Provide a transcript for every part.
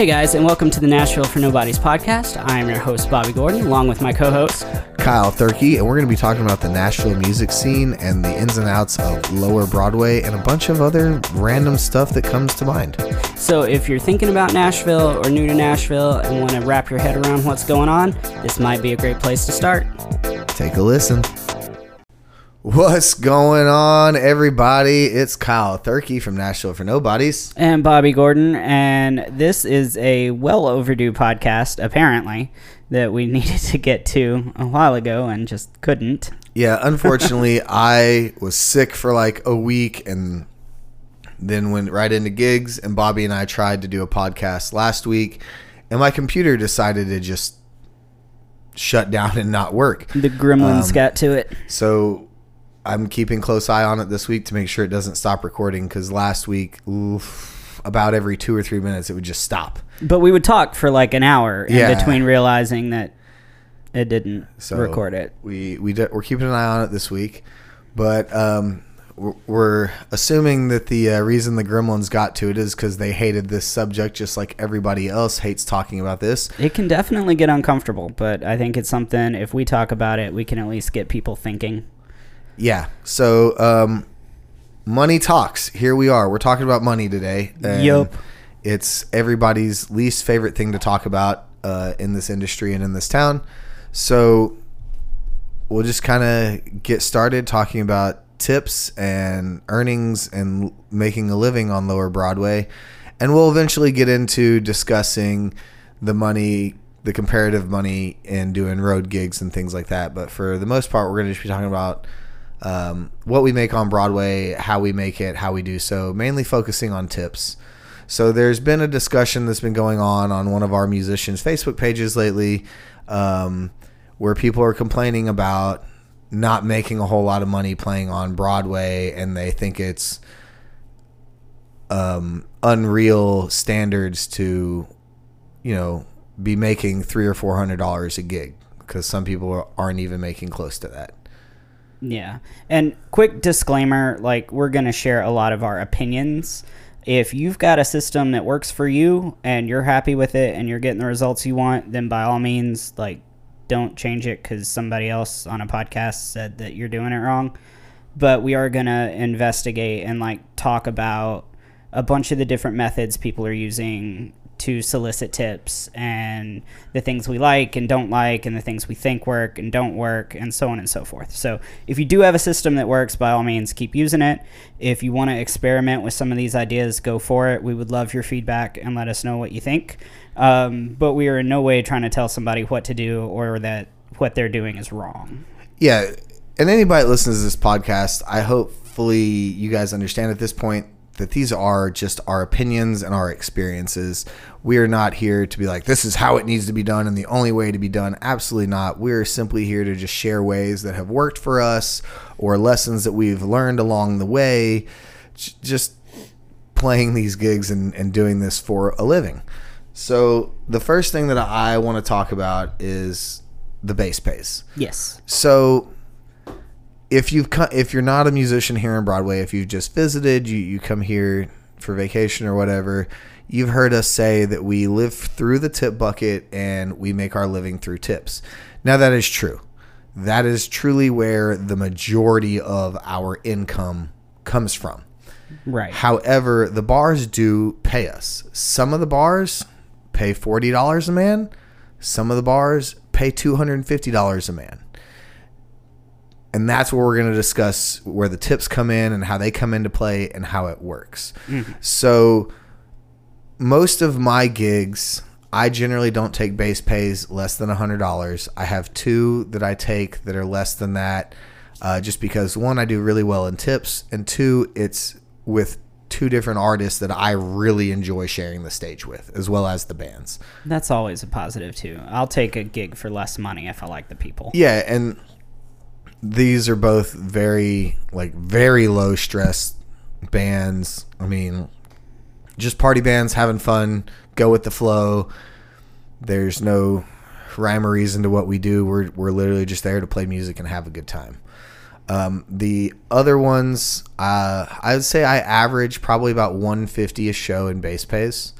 Hey guys, and welcome to the Nashville for Nobodies podcast. I am your host, Bobby Gordon, along with my co host. Kyle Thurkey, and we're going to be talking about the Nashville music scene and the ins and outs of Lower Broadway and a bunch of other random stuff that comes to mind. So, if you're thinking about Nashville or new to Nashville and want to wrap your head around what's going on, this might be a great place to start. Take a listen. What's going on, everybody? It's Kyle Thurkey from Nashville for Nobodies. And Bobby Gordon, and this is a well overdue podcast, apparently, that we needed to get to a while ago and just couldn't. Yeah, unfortunately, I was sick for like a week and then went right into gigs. And Bobby and I tried to do a podcast last week, and my computer decided to just shut down and not work. The gremlins um, got to it. So I'm keeping close eye on it this week to make sure it doesn't stop recording because last week, oof, about every two or three minutes, it would just stop. But we would talk for like an hour in yeah. between realizing that it didn't so record it. We we we're keeping an eye on it this week, but um, we're, we're assuming that the uh, reason the Gremlins got to it is because they hated this subject, just like everybody else hates talking about this. It can definitely get uncomfortable, but I think it's something. If we talk about it, we can at least get people thinking. Yeah. So, um, money talks. Here we are. We're talking about money today. Yep. It's everybody's least favorite thing to talk about uh, in this industry and in this town. So, we'll just kind of get started talking about tips and earnings and making a living on Lower Broadway. And we'll eventually get into discussing the money, the comparative money in doing road gigs and things like that. But for the most part, we're going to just be talking about um, what we make on Broadway, how we make it, how we do so, mainly focusing on tips. So there's been a discussion that's been going on on one of our musicians' Facebook pages lately, um, where people are complaining about not making a whole lot of money playing on Broadway, and they think it's um, unreal standards to, you know, be making three or four hundred dollars a gig because some people aren't even making close to that. Yeah. And quick disclaimer like, we're going to share a lot of our opinions. If you've got a system that works for you and you're happy with it and you're getting the results you want, then by all means, like, don't change it because somebody else on a podcast said that you're doing it wrong. But we are going to investigate and, like, talk about a bunch of the different methods people are using to solicit tips and the things we like and don't like and the things we think work and don't work and so on and so forth. So if you do have a system that works, by all means, keep using it. If you want to experiment with some of these ideas, go for it. We would love your feedback and let us know what you think. Um, but we are in no way trying to tell somebody what to do or that what they're doing is wrong. Yeah. And anybody that listens to this podcast, I hopefully you guys understand at this point that these are just our opinions and our experiences. We are not here to be like, this is how it needs to be done and the only way to be done. Absolutely not. We're simply here to just share ways that have worked for us or lessons that we've learned along the way, just playing these gigs and, and doing this for a living. So, the first thing that I want to talk about is the base pays. Yes. So, if you've come, if you're not a musician here in Broadway, if you've just visited, you you come here for vacation or whatever, you've heard us say that we live through the tip bucket and we make our living through tips. Now that is true. That is truly where the majority of our income comes from. Right. However, the bars do pay us. Some of the bars pay $40 a man. Some of the bars pay $250 a man and that's where we're going to discuss where the tips come in and how they come into play and how it works. Mm-hmm. So, most of my gigs, I generally don't take base pays less than $100. I have two that I take that are less than that, uh, just because one, I do really well in tips, and two, it's with two different artists that I really enjoy sharing the stage with, as well as the bands. That's always a positive, too. I'll take a gig for less money if I like the people. Yeah, and these are both very like very low stress bands. I mean, just party bands having fun, go with the flow. There's no rhyme or reason to what we do. We're we're literally just there to play music and have a good time. Um, the other ones, uh, I would say I average probably about 150 a show in base pays.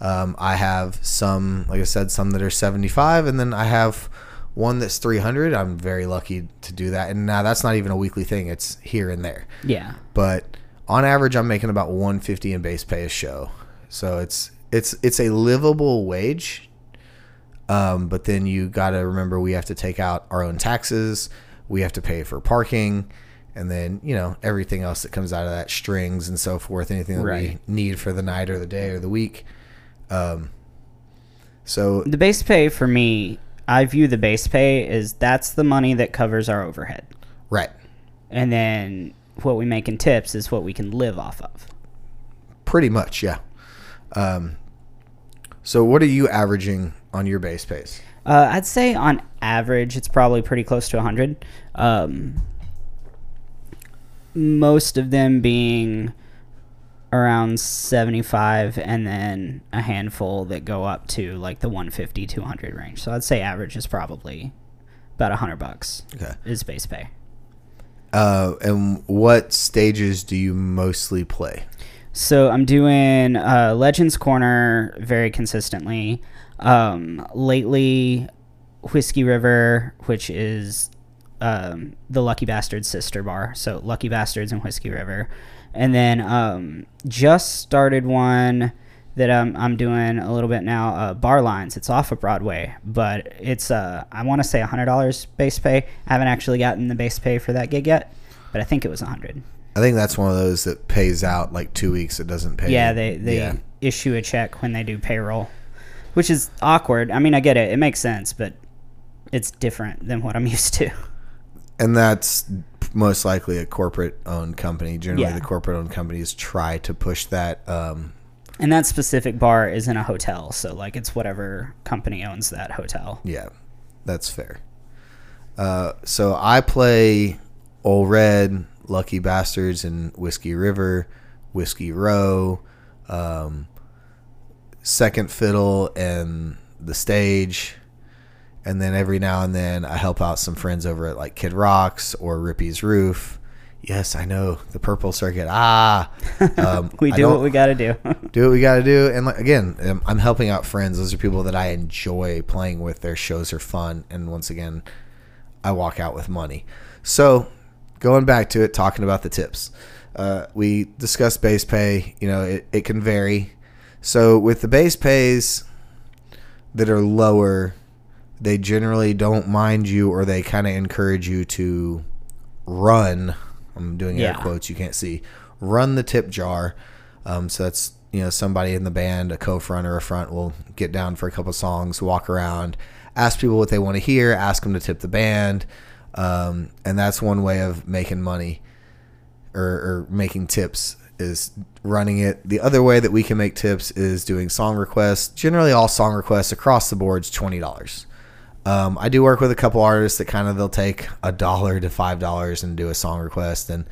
Um, I have some, like I said, some that are 75, and then I have one that's 300. I'm very lucky to do that. And now that's not even a weekly thing, it's here and there. Yeah. But on average, I'm making about 150 in base pay a show. So it's it's it's a livable wage. Um, but then you got to remember we have to take out our own taxes. We have to pay for parking, and then you know everything else that comes out of that, strings and so forth, anything that Right. we need for the night or the day or the week. Um, so The base pay for me, I view the base pay is that's the money that covers our overhead. right, And then what we make in tips is what we can live off of. pretty much, yeah. Um, so what are you averaging on your base pays? Uh, I'd say on average, it's probably pretty close to 100. Um, most of them being around 75, and then a handful that go up to like the 150, 200 range. So I'd say average is probably about 100 bucks Okay. is base pay. Uh, and what stages do you mostly play? So I'm doing uh, Legends Corner very consistently. Um, lately, Whiskey River, which is um, the Lucky Bastards sister bar. So Lucky Bastards and Whiskey River. And then um, just started one that I'm, I'm doing a little bit now. Uh, bar Lines. It's off of Broadway, but it's uh, I want to say $100 base pay. I haven't actually gotten the base pay for that gig yet, but I think it was 100 I think that's one of those that pays out like two weeks. It doesn't pay. Yeah, they they Yeah. issue a check when they do payroll, which is awkward. I mean, I get it; it makes sense, but it's different than what I'm used to. and that's most likely a corporate owned company. Generally, Yeah. the corporate owned companies try to push that. Um, And that specific bar is in a hotel, so like it's whatever company owns that hotel. yeah, that's fair. Uh, so I play Ole Red, Lucky Bastards, and Whiskey River, Whiskey Row, um, Second Fiddle, and the stage. And then every now and then I help out some friends over at like Kid Rocks or Rippy's Roof. Yes, I know the Purple Circuit. Ah, um, We do what we got to do. do what we got to do. And like, again, um, I'm helping out friends. Those are people that I enjoy playing with. Their shows are fun. And once again, I walk out with money. So going back to it, talking about the tips, uh, we discussed base pay. You know, it, it can vary. So with the base pays that are lower, they generally don't mind you or they kind of encourage you to run. I'm doing air Yeah. quotes. You can't see. Run the tip jar. Um, so that's you know somebody in the band, a co-front or a front, will get down for a couple songs, walk around, ask people what they want to hear, ask them to tip the band, um, and that's one way of making money or, or making tips is running it. The other way that we can make tips is doing song requests. Generally, all song requests across the board is twenty dollars. Um, I do work with a couple artists that kind of they'll take a dollar to five dollars and do a song request, and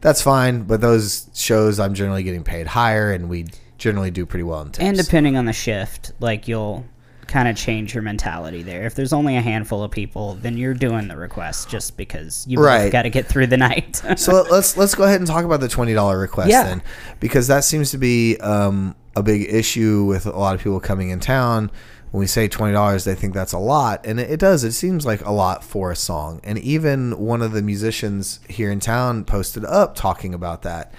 that's fine. But those shows, I'm generally getting paid higher, and we generally do pretty well in tips. and depending on the shift, like you'll kind of change your mentality there. If there's only a handful of people, then you're doing the request just because you Right. got to get through the night. so let's let's go ahead and talk about the twenty dollar request Yeah. then, because that seems to be um, a big issue with a lot of people coming in town. When we say twenty dollars, they think that's a lot, and it, does. It seems like a lot for a song. And even one of the musicians here in town posted up talking about that,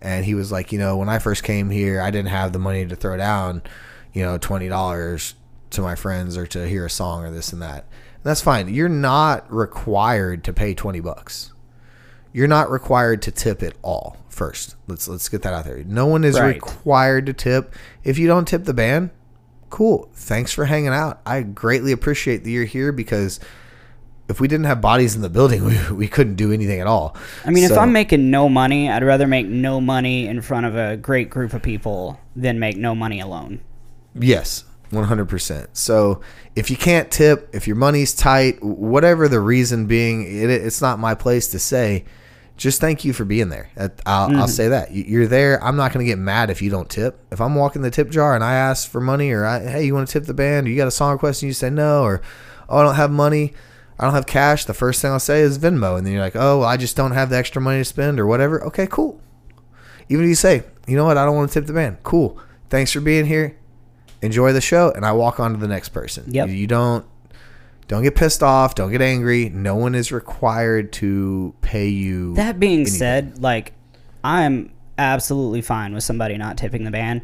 and he was like, you know, when I first came here, I didn't have the money to throw down, you know, twenty dollars to my friends or to hear a song or this and that. And that's fine. You're not required to pay twenty bucks you're not required to tip at all first let's let's get that out there no one is Right. required to tip if you don't tip the band cool thanks for hanging out i greatly appreciate that you're here because if we didn't have bodies in the building we, we couldn't do anything at all I mean, if I'm making no money, I'd rather make no money in front of a great group of people than make no money alone. Yes, 100%. So if you can't tip, if your money's tight, whatever the reason being, it, it's not my place to say. Just thank you for being there. I'll, I'll mm-hmm. say that. You- You're there. I'm not going to get mad if you don't tip. If I'm walking the tip jar and I ask for money or, I, hey, you want to tip the band or you got a song request and you say no or, oh, I don't have money. I don't have cash. The first thing I'll say is Venmo. And then you're like, oh, well, I just don't have the extra money to spend or whatever. Okay, cool. Even if you say, you know what, I don't want to tip the band. Cool. Thanks for being here enjoy the show, and I walk on to the next person. Yep. You don't don't get pissed off. Don't get angry. No one is required to pay you. That being anything. said, like I'm absolutely fine with somebody not tipping the band.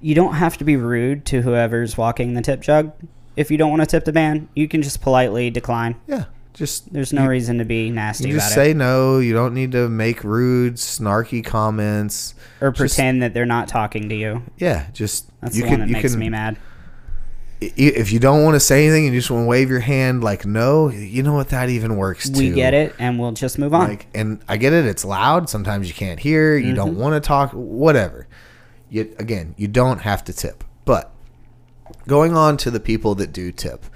You don't have to be rude to whoever's walking the tip jug. If you don't want to tip the band, you can just politely decline. yeah, just There's no you, reason to be nasty you just it say no. You don't need to make rude, snarky comments. or just- pretend that they're not talking to you. Yeah, just That's you the can one that makes can me mad. If you don't want to say anything and you just want to wave your hand like no, you know what that even works too. We get it, and we'll just move on. Like, and I get it. It's loud. Sometimes you can't hear. You Mm-hmm. don't want to talk. Whatever. You again, you don't have to tip. But going on to the people that do tip,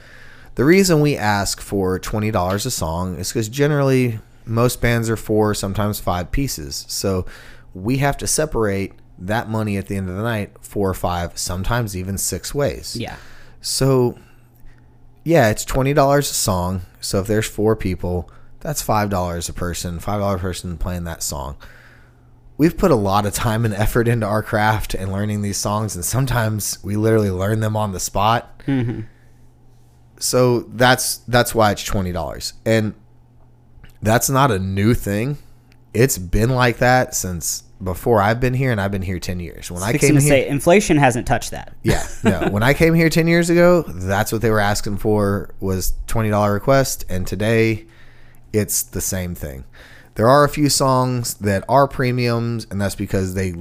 the reason we ask for twenty dollars a song is because generally most bands are four, sometimes five pieces. So we have to separate that money at the end of the night four or five, sometimes even six ways. yeah. So, yeah, it's twenty dollars a song. So if there's four people, that's five dollars a person. Five dollar a person playing that song. We've put a lot of time and effort into our craft and learning these songs, and sometimes we literally learn them on the spot. Mm-hmm. So that's that's why it's twenty dollars, and that's not a new thing. It's been like that since before I've been here, and I've been here ten years. When I came to here, say inflation hasn't touched that. yeah, no. when I came here ten years ago, that's what they were asking for was twenty dollar request, and today it's the same thing. There are a few songs that are premiums, and that's because they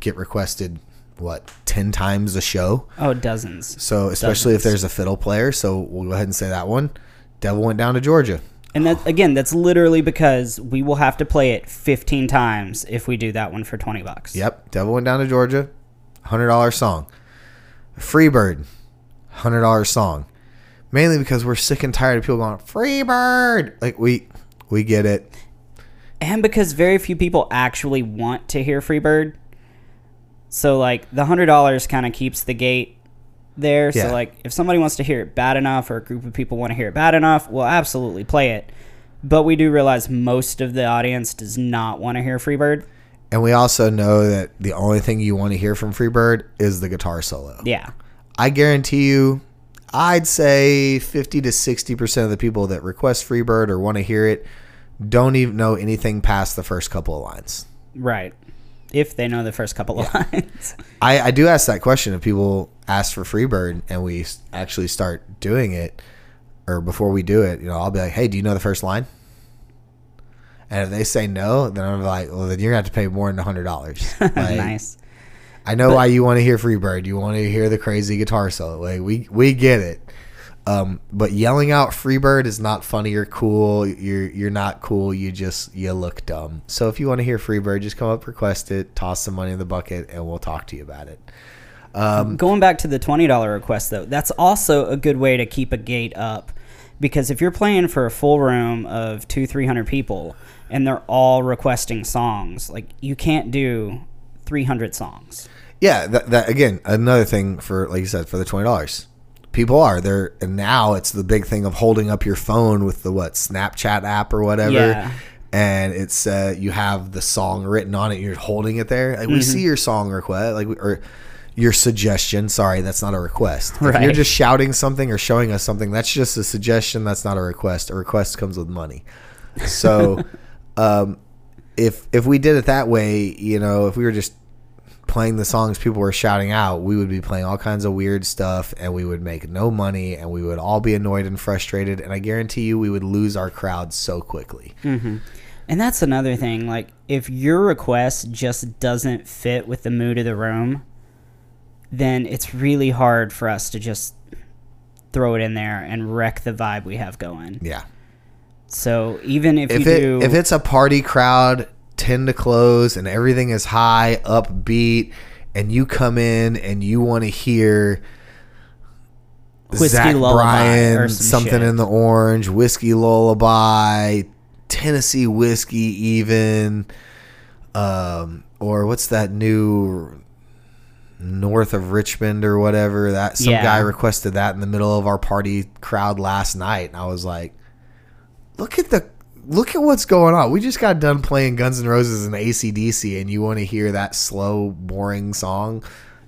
get requested what ten times a show. Oh, dozens. So especially if there's a fiddle player, so we'll go ahead and say that one. Devil went down to Georgia. And that again, that's literally because we will have to play it 15 times if we do that one for 20 bucks. Yep, Devil went down to Georgia. Hundred dollar song. Freebird, hundred dollar song. Mainly because we're sick and tired of people going Freebird. Like we we get it. And because very few people actually want to hear Freebird. So like the $100 kind of keeps the gate there. Yeah. So like if somebody wants to hear it bad enough or a group of people want to hear it bad enough, we'll absolutely play it. But we do realize most of the audience does not want to hear Freebird. And we also know that the only thing you want to hear from Freebird is the guitar solo. Yeah. I guarantee you, I'd say 50 to 60% of the people that request Freebird or want to hear it don't even know anything past the first couple of lines. Right. If they know the first couple of lines. I, I do ask that question if people ask for Freebird and we s- actually start doing it, or before we do it, you know, I'll be like, "Hey, do you know the first line?" And if they say no, then I'm like, "Well, then you're gonna have to pay more than hundred dollars." Like, nice. I know why you want to hear Freebird. You want to hear the crazy guitar solo. Like we we get it. Um, but yelling out Freebird is not funny or cool. You're you're not cool. You just you look dumb. So if you want to hear Freebird, just come up, request it, toss some money in the bucket, and we'll talk to you about it. Um, Going back to the twenty dollar request though, that's also a good way to keep a gate up, because if you're playing for a full room of two three hundred people and they're all requesting songs, like you can't do three hundred songs. Yeah, that, that again, another thing for like you said for the twenty dollars. People are there, and now it's the big thing of holding up your phone with the what Snapchat app or whatever, Yeah. and it's uh, you have the song written on it. You're holding it there. Like we Mm-hmm. see your song request, like or your suggestion. Sorry, that's not a request. If you're just shouting something or showing us something, that's just a suggestion. That's not a request. A request comes with money. So, um, if if we did it that way, you know, if we were just playing the songs people were shouting out, we would be playing all kinds of weird stuff and we would make no money and we would all be annoyed and frustrated. And I guarantee you, we would lose our crowd so quickly. Mm-hmm. And that's another thing. Like, if your request just doesn't fit with the mood of the room, then it's really hard for us to just throw it in there and wreck the vibe we have going. Yeah. So even if, If you it do, if it's a party crowd, tend to close and everything is high, upbeat, and you come in and you want to hear Whiskey Zach Lullaby Bryan, or some something shit. in the orange, whiskey lullaby, Tennessee whiskey, even, um, or what's that new north of Richmond or whatever? That some Yeah. guy requested that in the middle of our party crowd last night, and I was like, look at the. Look at what's going on. We just got done playing Guns N' Roses and ACDC, and you want to hear that slow, boring song?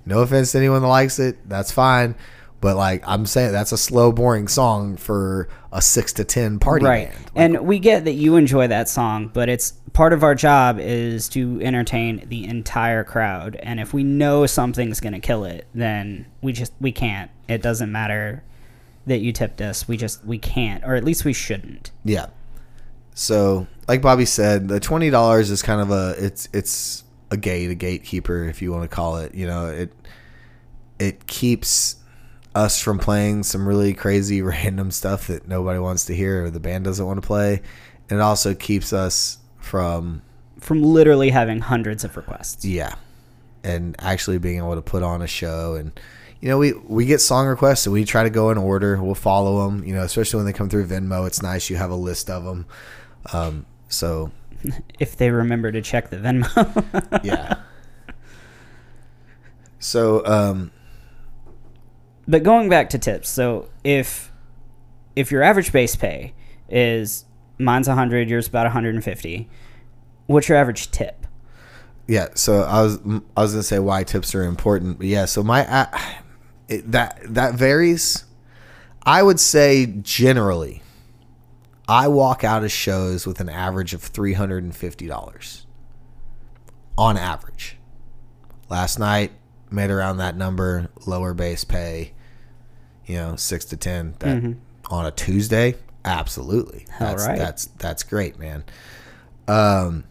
No offense to anyone that likes it. That's fine. But like I'm saying, that's a slow, boring song for a six to ten party right band. Like, and we get that you enjoy that song but it's part of our job is to entertain the entire crowd and if we know something's going to kill it then we just we can't it doesn't matter that you tipped us we just we can't or at least we shouldn't yeah. So like Bobby said, the twenty dollars is kind of a it's it's a gate, a gatekeeper, if you want to call it. You know, it it keeps us from playing some really crazy random stuff that nobody wants to hear or the band doesn't want to play. And it also keeps us from from literally having hundreds of requests yeah, and actually being able to put on a show and you know we we get song requests and we try to go in order. We'll follow them. You know, especially when they come through Venmo, it's nice you have a list of them. Um, so if they remember to check the venmo yeah. So um, but going back to tips so if if your average base pay is mine's 100 yours about 150 what's your average tip Yeah, so I was I was gonna say why tips are important, but yeah, so my a- it, that that varies. I would say generally, I walk out of shows with an average of three hundred and fifty dollars, on average. Last night made around that number, lower base pay, you know, six to ten. That on a Tuesday, absolutely. Hell that's right. that's that's great, man. Um,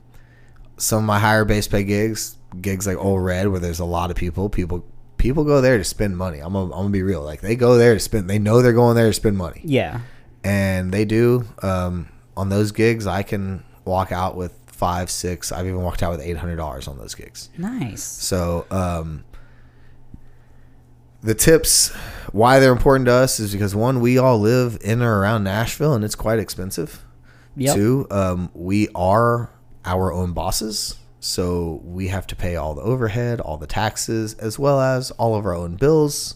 some of my higher base pay gigs, gigs like Ole Red, where there's a lot of people, people people go there to spend money. I'm gonna, I'm gonna be real. Like they go there to spend. They know they're going there to spend money, yeah and they do. Um, on those gigs, I can walk out with five, six. I've even walked out with eight hundred dollars on those gigs. nice So um, the tips, why they're important to us, is because one, we all live in or around Nashville, and it's quite expensive. Yep. Two, um, we are our own bosses, so we have to pay all the overhead, all the taxes, as well as all of our own bills.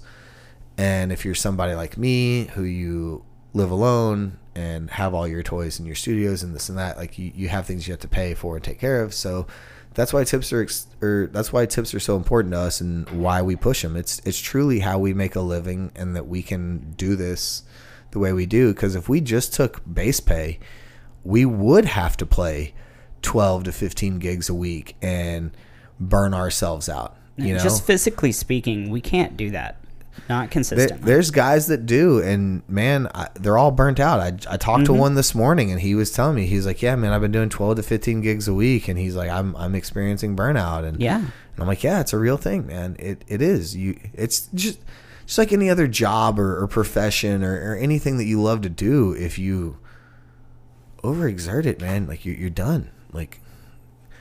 And if you're somebody like me who you live alone and have all your toys in your studios and this and that, like you, you have things you have to pay for and take care of. So that's why tips are ex- or that's why tips are so important to us and why we push them. It's it's truly how we make a living and that we can do this the way we do. Because if we just took base pay, we would have to play 12 to 15 gigs a week and burn ourselves out. You know, just physically speaking we can't do that not there, there's guys that do, and man, I, they're all burnt out. I, I talked to mm-hmm. one this morning, and he was telling me he's like, "Yeah, man, I've been doing 12 to 15 gigs a week," and he's like, "I'm I'm experiencing burnout," and yeah and I'm like, "Yeah, it's a real thing, man. It it is. You, it's just just like any other job or, or profession or, or anything that you love to do. If you overexert it, man, like you're you're done. Like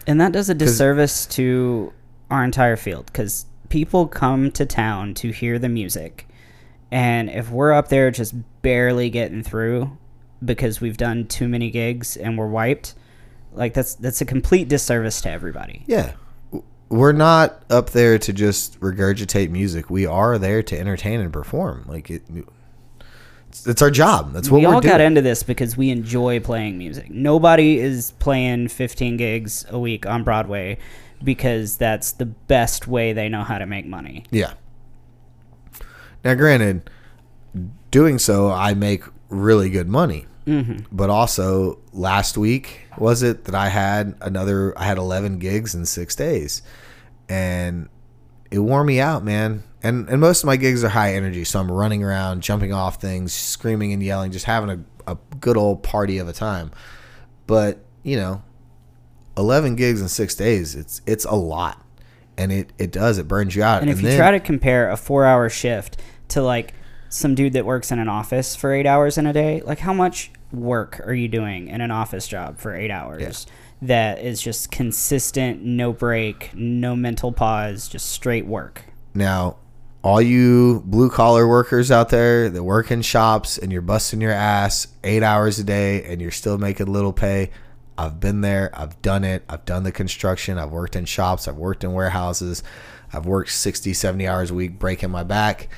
and that does a disservice to our entire field because people come to town to hear the music and if we're up there just barely getting through because we've done too many gigs and we're wiped like that's that's a complete disservice to everybody Yeah. We're not up there to just regurgitate music. We are there to entertain and perform. Like it, it's, our job. That's what we we're all got into this because we enjoy playing music nobody is playing 15 gigs a week on broadway because that's the best way they know how to make money yeah. Now, granted, doing so, I make really good money. Mm-hmm. But also, last week was it that I had another? I had eleven gigs in six days, and it wore me out, man. And and most of my gigs are high energy, so I'm running around, jumping off things, screaming and yelling, just having a, a good old party of a time. But you know, eleven gigs in six days, it's it's a lot, and it it does it burns you out. And if you then- try to compare a four hour shift to like some dude that works in an office for eight hours in a day, like how much work are you doing in an office job for eight hours that is just consistent, no break, no mental pause, just straight work? Now, all you blue collar workers out there that work in shops and you're busting your ass eight hours a day and you're still making little pay, I've been there. I've done it. I've done the construction. I've worked in shops. I've worked in warehouses. I've worked 60, 70 hours a week breaking my back,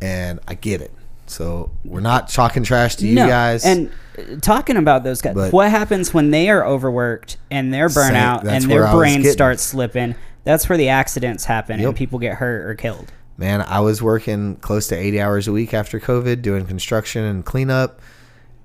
and I get it. So we're not talking trash to you guys. And uh, talking about those guys, what happens when they are overworked and they're burnout and their where I was brain starts slipping? That's where the accidents happen Yep. and people get hurt or killed. Man, I was working close to 80 hours a week after COVID doing construction and cleanup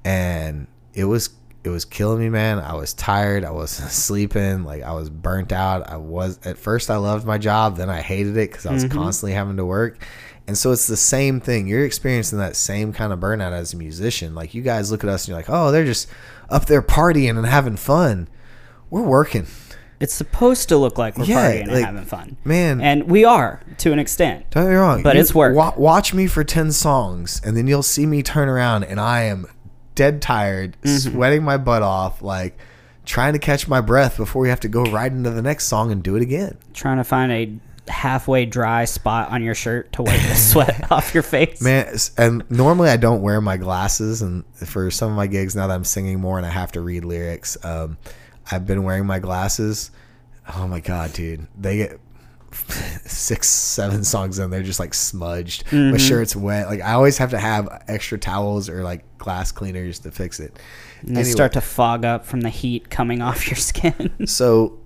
and it was it was killing me, man. I was tired, I was sleeping, like I was burnt out. I was at first I loved my job, then I hated it cuz I was mm-hmm. constantly having to work. And so it's the same thing. You're experiencing that same kind of burnout as a musician. Like you guys look at us and you're like, "Oh, they're just up there partying and having fun." We're working. It's supposed to look like we're Yeah, partying and like, having fun. man. And we are to an extent. Don't get me wrong, But it's work. wa- watch me for ten songs, and then you'll see me turn around, and I am dead tired, Mm-hmm. sweating my butt off, like trying to catch my breath before we have to go right into the next song and do it again. Trying to find a halfway dry spot on your shirt to wipe the sweat off your face. Man, and normally I don't wear my glasses, and for some of my gigs now that I'm singing more and I have to read lyrics, um, I've been wearing my glasses. Oh my god, dude, they get six, seven songs in, they're just like smudged. Mm-hmm. My shirt's wet. Like I always have to have extra towels or like glass cleaners to fix it. and they Anyway. start to fog up from the heat coming off your skin. So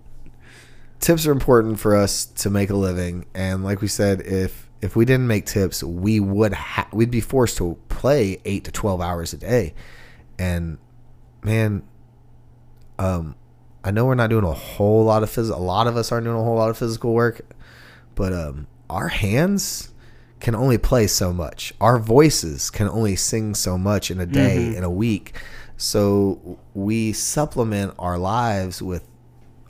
tips are important for us to make a living, and like we said, if if we didn't make tips, we would ha- we'd be forced to play eight to twelve hours a day, and man, um, I know we're not doing a whole lot of physical. A lot of us aren't doing a whole lot of physical work, but um, our hands can only play so much. Our voices can only sing so much in a day, in a week. So we supplement our lives with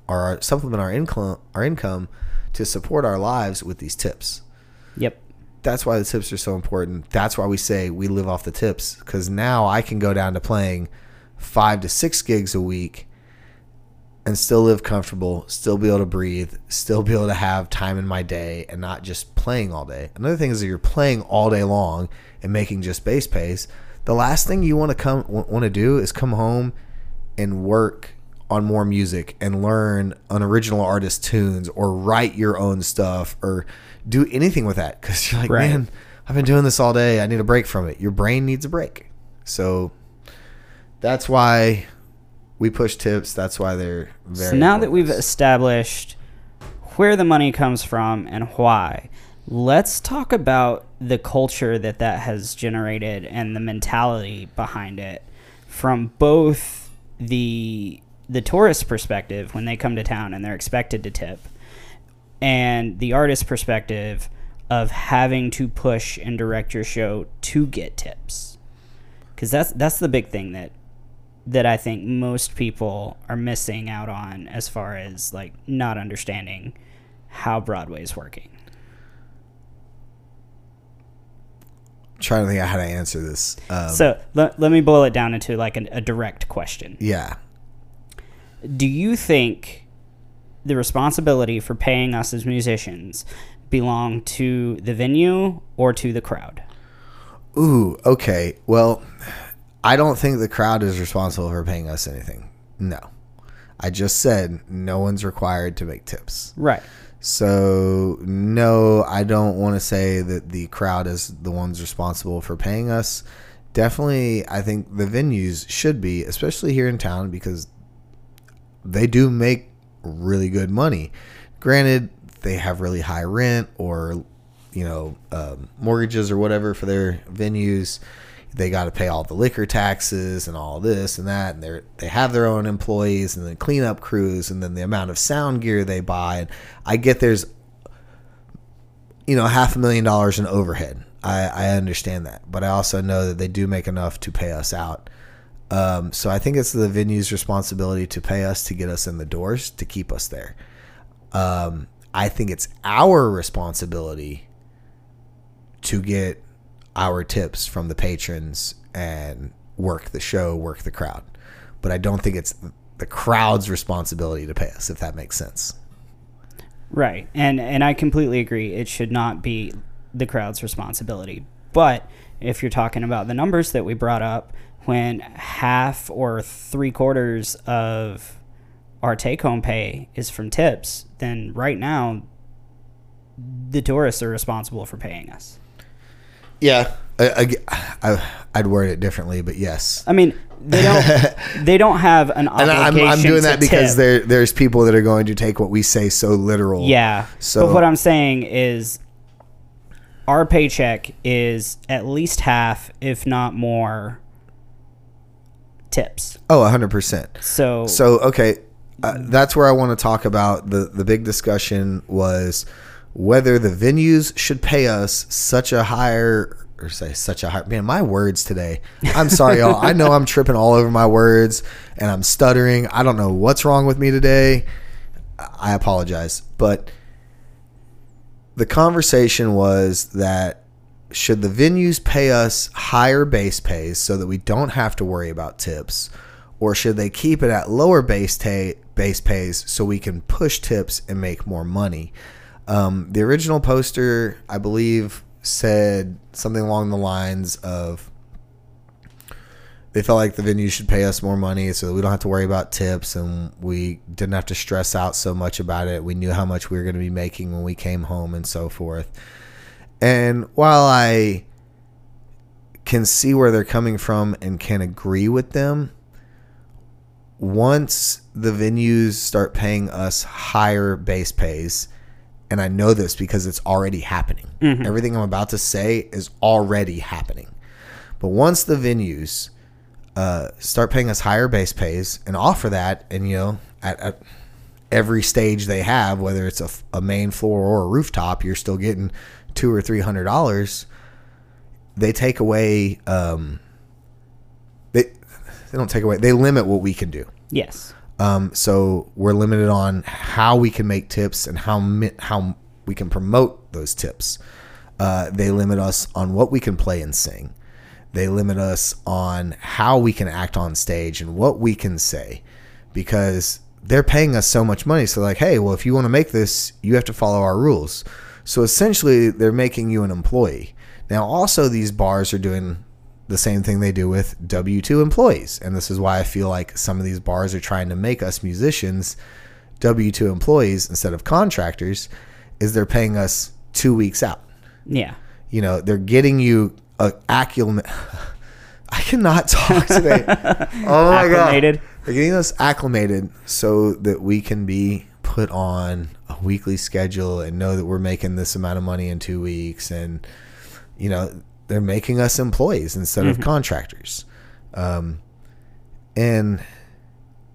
our supplement our income our income to support our lives with these tips. yep. That's why the tips are so important. That's why we say we live off the tips because now I can go down to playing five to six gigs a week and still live comfortable, still be able to breathe, still be able to have time in my day and not just playing all day. Another thing is that you're playing all day long and making just base pays. The last thing you want to come want to do is come home and work on more music and learn an original artist tunes or write your own stuff or do anything with that because you're like Right. man i've been doing this all day i need a break from it your brain needs a break so that's why we push tips that's why they're very So now that we've established where the money comes from and why, let's talk about the culture that that has generated and the mentality behind it from both the the tourist perspective when they come to town and they're expected to tip and the artist perspective of having to push and direct your show to get tips. Because that's that's the big thing that that I think most people are missing out on as far as like not understanding how Broadway is working. trying to think how to answer this um, So let, let me boil it down into like an, a direct question. yeah Do you think the responsibility for paying us as musicians belong to the venue or to the crowd? Ooh, okay. Well, I don't think the crowd is responsible for paying us anything. No. I just said no one's required to make tips. Right. So, no, I don't want to say that the crowd is the ones responsible for paying us. Definitely, I think the venues should be, especially here in town, because they do make really good money. Granted, they have really high rent or, you know, um, mortgages or whatever for their venues. They got to pay all the liquor taxes and all this and that, and they they have their own employees and then cleanup crews and then the amount of sound gear they buy. And I get there's, you know, half a million dollars in overhead. I, I understand that, but I also know that they do make enough to pay us out. Um, so I think it's the venue's responsibility to pay us to get us in the doors to keep us there. Um, I think it's our responsibility to get our tips from the patrons and work the show, work the crowd. But I don't think it's the crowd's responsibility to pay us, if that makes sense. Right. And and I completely agree. It should not be the crowd's responsibility. But if you're talking about the numbers that we brought up, when half or three quarters of our take home pay is from tips, then right now the tourists are responsible for paying us. Yeah, I, I, I'd word it differently, but yes. I mean, they don't they don't have an And obligation. I'm, I'm doing that because there there's people that are going to take what we say so literal. Yeah. So- but what I'm saying is our paycheck is at least half, if not more, tips. Oh, 100%. So, So okay, uh, that's where I want to talk about the the big discussion was whether the venues should pay us such a higher or say such a high man my words today. I'm sorry y'all. I know I'm tripping all over my words and I'm stuttering. I don't know what's wrong with me today. I apologize, but the conversation was that should the venues pay us higher base pays so that we don't have to worry about tips or should they keep it at lower base base pays so we can push tips and make more money um, the original poster i believe said something along the lines of they felt like the venue should pay us more money so we don't have to worry about tips and we didn't have to stress out so much about it. We knew how much we were going to be making when we came home and so forth. And while I can see where they're coming from and can agree with them, once the venues start paying us higher base pays, and I know this because it's already happening. Everything I'm about to say is already happening. But once the venues uh, start paying us higher base pays and offer that, and you know, at, at every stage they have, whether it's a main floor or a rooftop, you're still getting two or three hundred dollars. They take away. Um, they they don't take away. They limit what we can do. yes. Um, so we're limited on how we can make tips and how mi- how we can promote those tips. Uh, they limit us on what we can play and sing. They limit us on how we can act on stage and what we can say, because they're paying us so much money. So like, hey, well, if you want to make this, you have to follow our rules. So essentially, they're making you an employee. Now, also, these bars are doing the same thing they do with W 2 employees. And this is why I feel like some of these bars are trying to make us musicians W 2 employees instead of contractors, is they're paying us two weeks out. Yeah. You know, they're getting you a acclim. I cannot talk today. oh my Acclimated. god! They're getting us acclimated so that we can be put on a weekly schedule and know that we're making this amount of money in two weeks, and you know they're making us employees instead of contractors. Um, and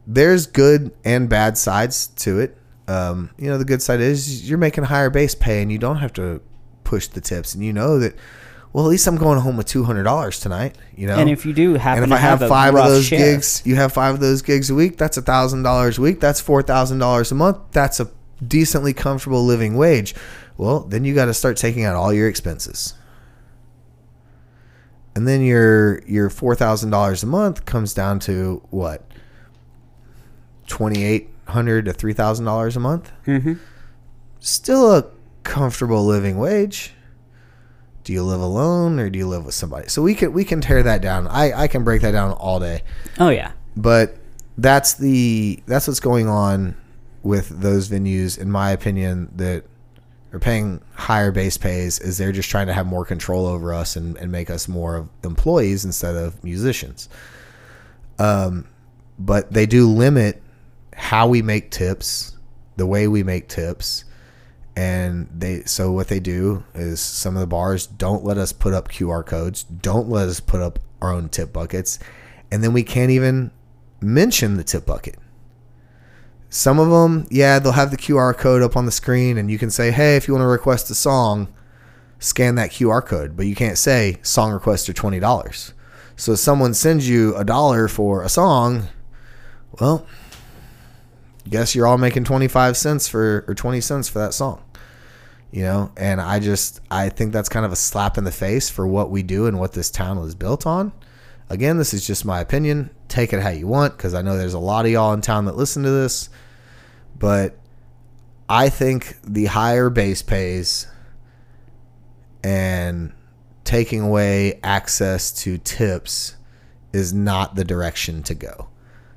there's good and bad sides to it. Um, you know, the good side is you're making higher base pay and you don't have to push the tips, and you know that. Well, at least I'm going home with two hundred dollars tonight. You know, And if you do happen and if to I have, a five of those shift, gigs, you have five of those gigs a week. That's a thousand dollars a week. That's four thousand dollars a month. That's a decently comfortable living wage. Well, then you got to start taking out all your expenses, and then your your four thousand dollars a month comes down to what twenty eight hundred to three thousand dollars a month. Mm-hmm. Still a comfortable living wage. Do you live alone or do you live with somebody? So we can we can tear that down. I, I can break that down all day. Oh yeah. But that's the that's what's going on with those venues, in my opinion, that are paying higher base pays is they're just trying to have more control over us and, and make us more of employees instead of musicians. Um, but they do limit how we make tips, the way we make tips, and they so what they do is some of the bars don't let us put up QR codes, don't let us put up our own tip buckets, and then we can't even mention the tip bucket. Some of them, yeah, they'll have the QR code up on the screen and you can say, "Hey, if you want to request a song, scan that QR code." But you can't say song requests are $20. So if someone sends you a dollar for a song, well, guess you're all making 25 cents for or 20 cents for that song you know and i just i think that's kind of a slap in the face for what we do and what this town was built on again this is just my opinion take it how you want because i know there's a lot of y'all in town that listen to this but i think the higher base pays and taking away access to tips is not the direction to go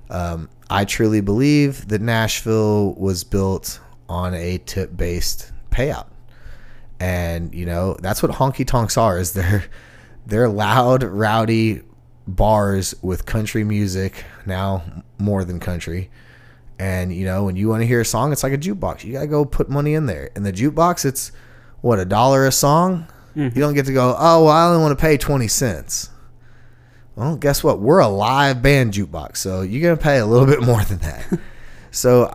um, I truly believe that Nashville was built on a tip based payout. And, you know, that's what honky tonks are is they're They're loud, rowdy bars with country music now more than country. And you know, when you want to hear a song, it's like a jukebox. You gotta go put money in there. In the jukebox, it's what a dollar a song. You don't get to go. Oh, well, I only want to pay twenty cents. Well, guess what? We're a live band jukebox, so you're gonna pay a little bit more than that. so,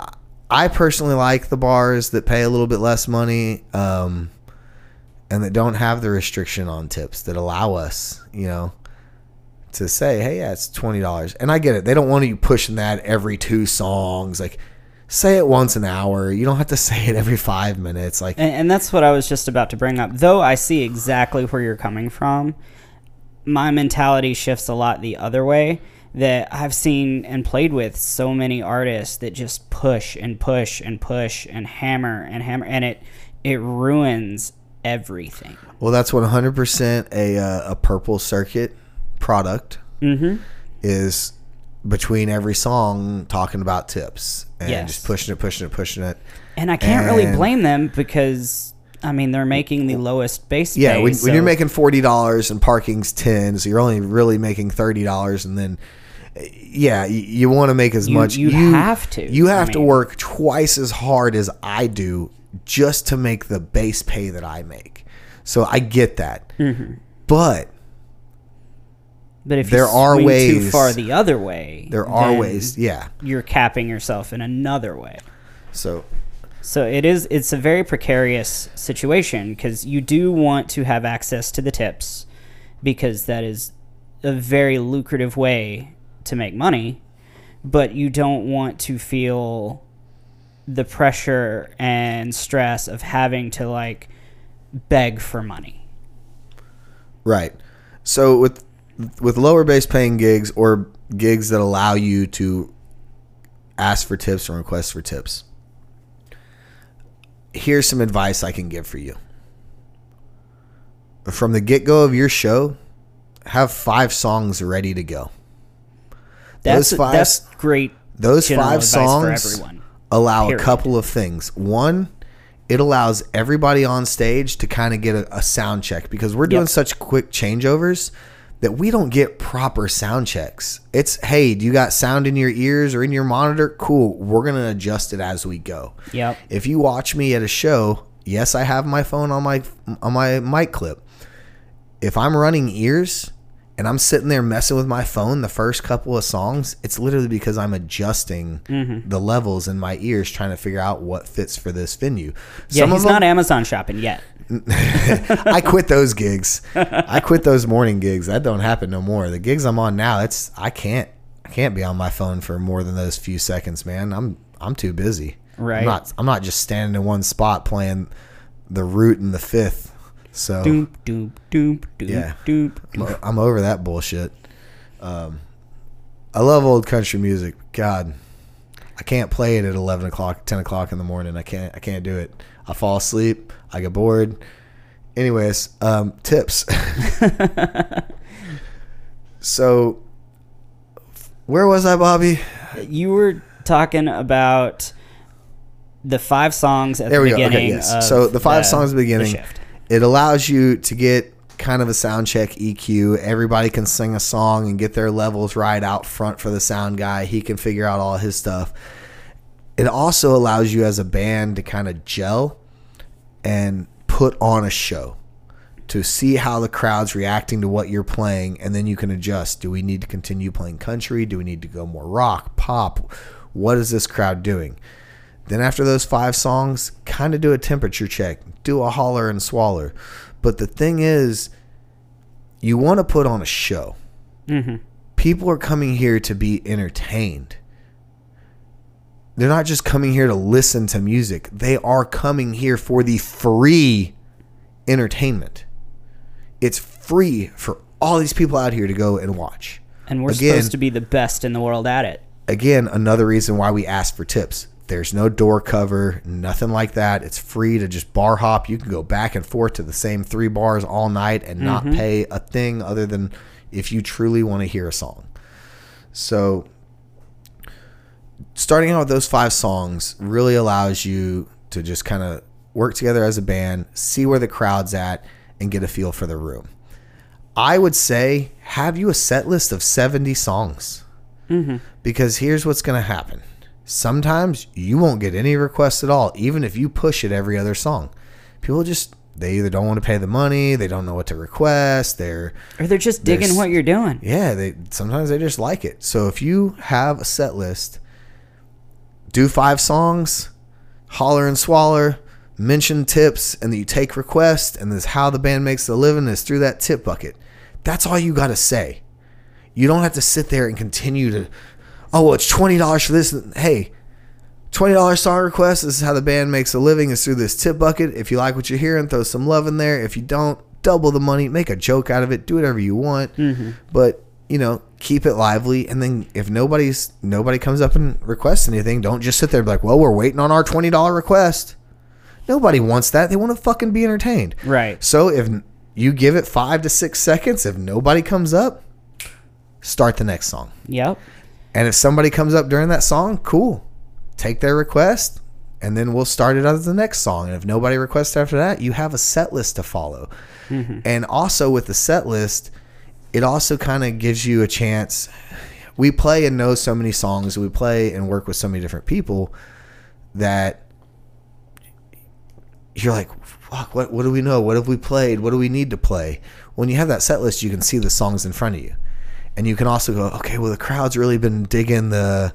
I personally like the bars that pay a little bit less money, um, and that don't have the restriction on tips that allow us, you know, to say, "Hey, yeah, it's twenty dollars." And I get it; they don't want you pushing that every two songs. Like, say it once an hour. You don't have to say it every five minutes. Like, And, and that's what I was just about to bring up. Though I see exactly where you're coming from, my mentality shifts a lot the other way. That I've seen and played with so many artists that just push and push and push and hammer and hammer, and it it ruins everything. Well, that's one hundred percent a uh, a purple circuit product. Mm-hmm. Is between every song talking about tips and Yes. just pushing it, pushing it, pushing it. And I can't really blame them because I mean they're making the lowest base. Yeah, pay, when, when you're making forty dollars and parking's ten, so you're only really making thirty dollars, and then yeah, you, you want to make as You- much. you'd you have to. You I have to work twice as hard as I do just to make the base pay that I make. So I get that, Mm-hmm. but but if there you are swing too far the other way, there are ways. Yeah. You're capping yourself in another way. So So it is it's a very precarious situation because you do want to have access to the tips because that is a very lucrative way to make money, but you don't want to feel the pressure and stress of having to like beg for money. Right. So with with lower base paying gigs or gigs that allow you to ask for tips and request for tips. Here's some advice I can give for you. From the get-go of your show, have 5 songs ready to go. That's Those five- that's great. Those five songs allow Period. a couple of things. One, it allows everybody on stage to kind of get a, a sound check because we're doing Yep. such quick changeovers that we don't get proper sound checks. It's hey, do you got sound in your ears or in your monitor? Cool. We're gonna adjust it as we go. Yep. If you watch me at a show, yes, I have my phone on my on my mic clip. If I'm running ears and I'm sitting there messing with my phone the first couple of songs, it's literally because I'm adjusting Mm-hmm. the levels in my ears trying to figure out what fits for this venue. Yeah, Some he's them, not Amazon shopping yet. I quit those gigs. I quit those morning gigs. That don't happen no more. The gigs I'm on now, it's I can't I can't be on my phone for more than those few seconds, man. I'm I'm too busy. Right. I'm not I'm not just standing in one spot playing the root and the fifth. So Doop doop doop doop Yeah. doop. I'm, over that bullshit. Um, I love old country music. God, I can't play it at eleven o'clock, ten o'clock in the morning. I can't. I can't do it. I fall asleep. I get bored. Anyways, um, tips. so, where was I, Bobby? You were talking about the five songs at There the we go. Okay, beginning. yes. So the five songs at the the beginning. shift. It allows you to get kind of a sound check EQ. Everybody can sing a song and get their levels right out front for the sound guy. He can figure out all his stuff. It also allows you as a band to kind of gel and put on a show to see how the crowd's reacting to what you're playing and then you can adjust. Do we need to continue playing country? Do we need to go more rock, pop? What is this crowd doing? Then after those five songs, kind of do a temperature check, do a holler and swaller. But the thing is, you want to put on a show. Mm-hmm. People are coming here to be entertained. They're not just coming here to listen to music. They are coming here for the free entertainment. It's free for all these people out here to go and watch. And we're Again- supposed to be the best in the world at it. again, another reason why we ask for tips. There's no door cover, nothing like that. It's free to just bar hop. You can go back and forth to the same three bars all night and not mm-hmm. pay a thing other than if you truly want to hear a song. So, starting out with those five songs really allows you to just kind of work together as a band, see where the crowd's at, and get a feel for the room. I would say have you a set list of 70 songs. Mm-hmm. Because here's what's going to happen. Sometimes you won't get any requests at all, even if you push it every other song. People just, they either don't want to pay the money, they don't know what to request, they're, Or they're just digging There's- what you're doing. yeah, they sometimes they just like it. So if you have a set list, do five songs, holler and swaller, mention tips, and then you take requests, and this is how the band makes the living is through that tip bucket. That's all you got to say. You don't have to sit there and continue to, oh, well, it's twenty dollars for this. Hey, twenty dollars song request. This is how the band makes a living is through this tip bucket. If you like what you're hearing, throw some love in there. If you don't, double the money. Make a joke out of it. Do whatever you want. Mm-hmm. But you know, keep it lively. And then if nobody's nobody comes up and requests anything, don't just sit there and be like, well, we're waiting on our twenty dollar request. Nobody wants that. They want to fucking be entertained. Right. So if you give it five to six seconds, if nobody comes up, start the next song. Yep. And if somebody comes up during that song, cool. Take their request and then we'll start it as the next song. And if nobody requests after that, you have a set list to follow. Mm-hmm. And also with the set list, it also kind of gives you a chance. We play and know so many songs, we play and work with so many different people that you're like, fuck, what, what do we know? What have we played? What do we need to play? When you have that set list, you can see the songs in front of you. And you can also go, okay, well, the crowd's really been digging the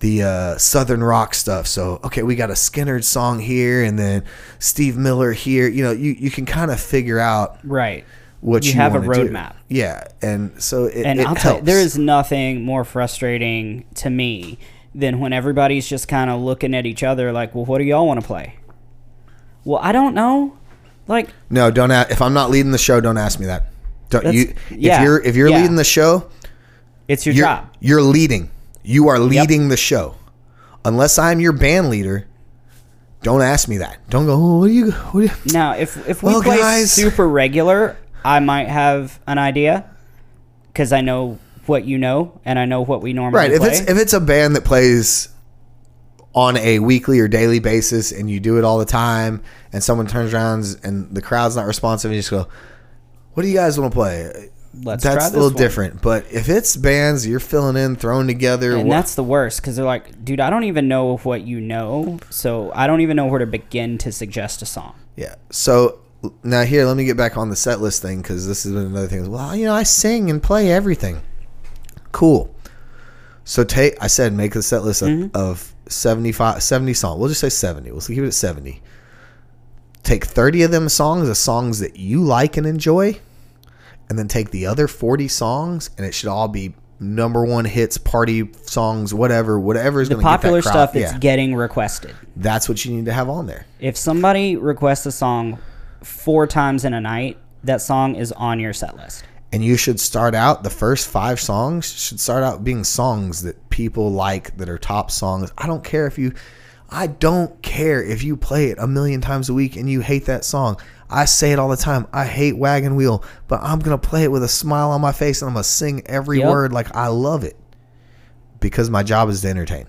the uh, southern rock stuff. So, okay, we got a Skynyrd song here, and then Steve Miller here. You know, you, you can kind of figure out Right. what You you, have a roadmap. Yeah, and so it, And it I'll tell you, there is nothing more frustrating to me than when everybody's just kind of looking at each other like, well, what do y'all want to play? Well, I don't know. Like, no, don't. a if I'm not leading the show, don't ask me that. Don't That's- you? yeah, if you're if you're yeah. leading the show, it's your you're job. you're leading. You are leading the show. Unless I'm your band leader, don't ask me that. Don't go. Oh, what do you? What do you? Now, if if we Well, play guys- super regular, I might have an idea because I know what you know and I know what we normally Right. If play. it's if it's a band that plays on a weekly or daily basis and you do it all the time and someone turns around and the crowd's not responsive and you just go, What do you guys want to play? Let's try that's a little one. different. But if it's bands you're filling in, throwing together, and wha- that's the worst because they're like, dude, I don't even know what you know, so I don't even know where to begin to suggest a song. yeah. So now here, let me get back on the set list thing because this has been another thing. Well, you know, I sing and play everything. Cool. So take, I said, make a set list of, Mm-hmm. of 75, 70 songs. We'll just say 70. We'll keep it at 70. Take 30 of them songs, the songs that you like and enjoy, and then take the other 40 songs, and it should all be number one hits, party songs, whatever, whatever is The going to popular that stuff that's yeah, getting requested. that's what you need to have on there. If somebody requests a song four times in a night, that song is on your set list. and you should start out the first five songs should start out being songs that people like that are top songs i don't care if you i don't care if you play it a million times a week and you hate that song i say it all the time i hate wagon wheel but i'm gonna play it with a smile on my face and i'm gonna sing every Yep. word like i love it because my job is to entertain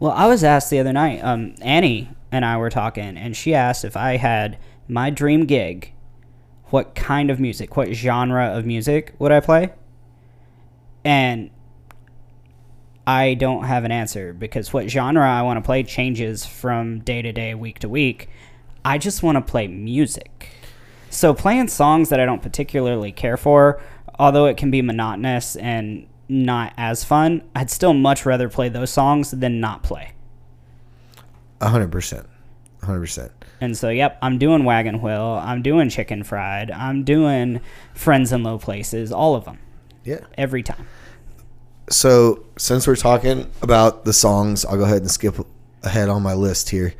Well, I was asked the other night, um, Annie and I were talking, and she asked if I had my dream gig, what kind of music, what genre of music would I play? And I don't have an answer because what genre I want to play changes from day to day, week to week. I just want to play music. So playing songs that I don't particularly care for, although it can be monotonous and not as fun, I'd still much rather play those songs than not play. 100% 100% And so, yep, I'm doing Wagon Wheel, I'm doing Chicken Fried, I'm doing Friends in Low Places, all of them, yeah every time. So since we're talking about the songs, I'll go ahead and skip ahead on my list here.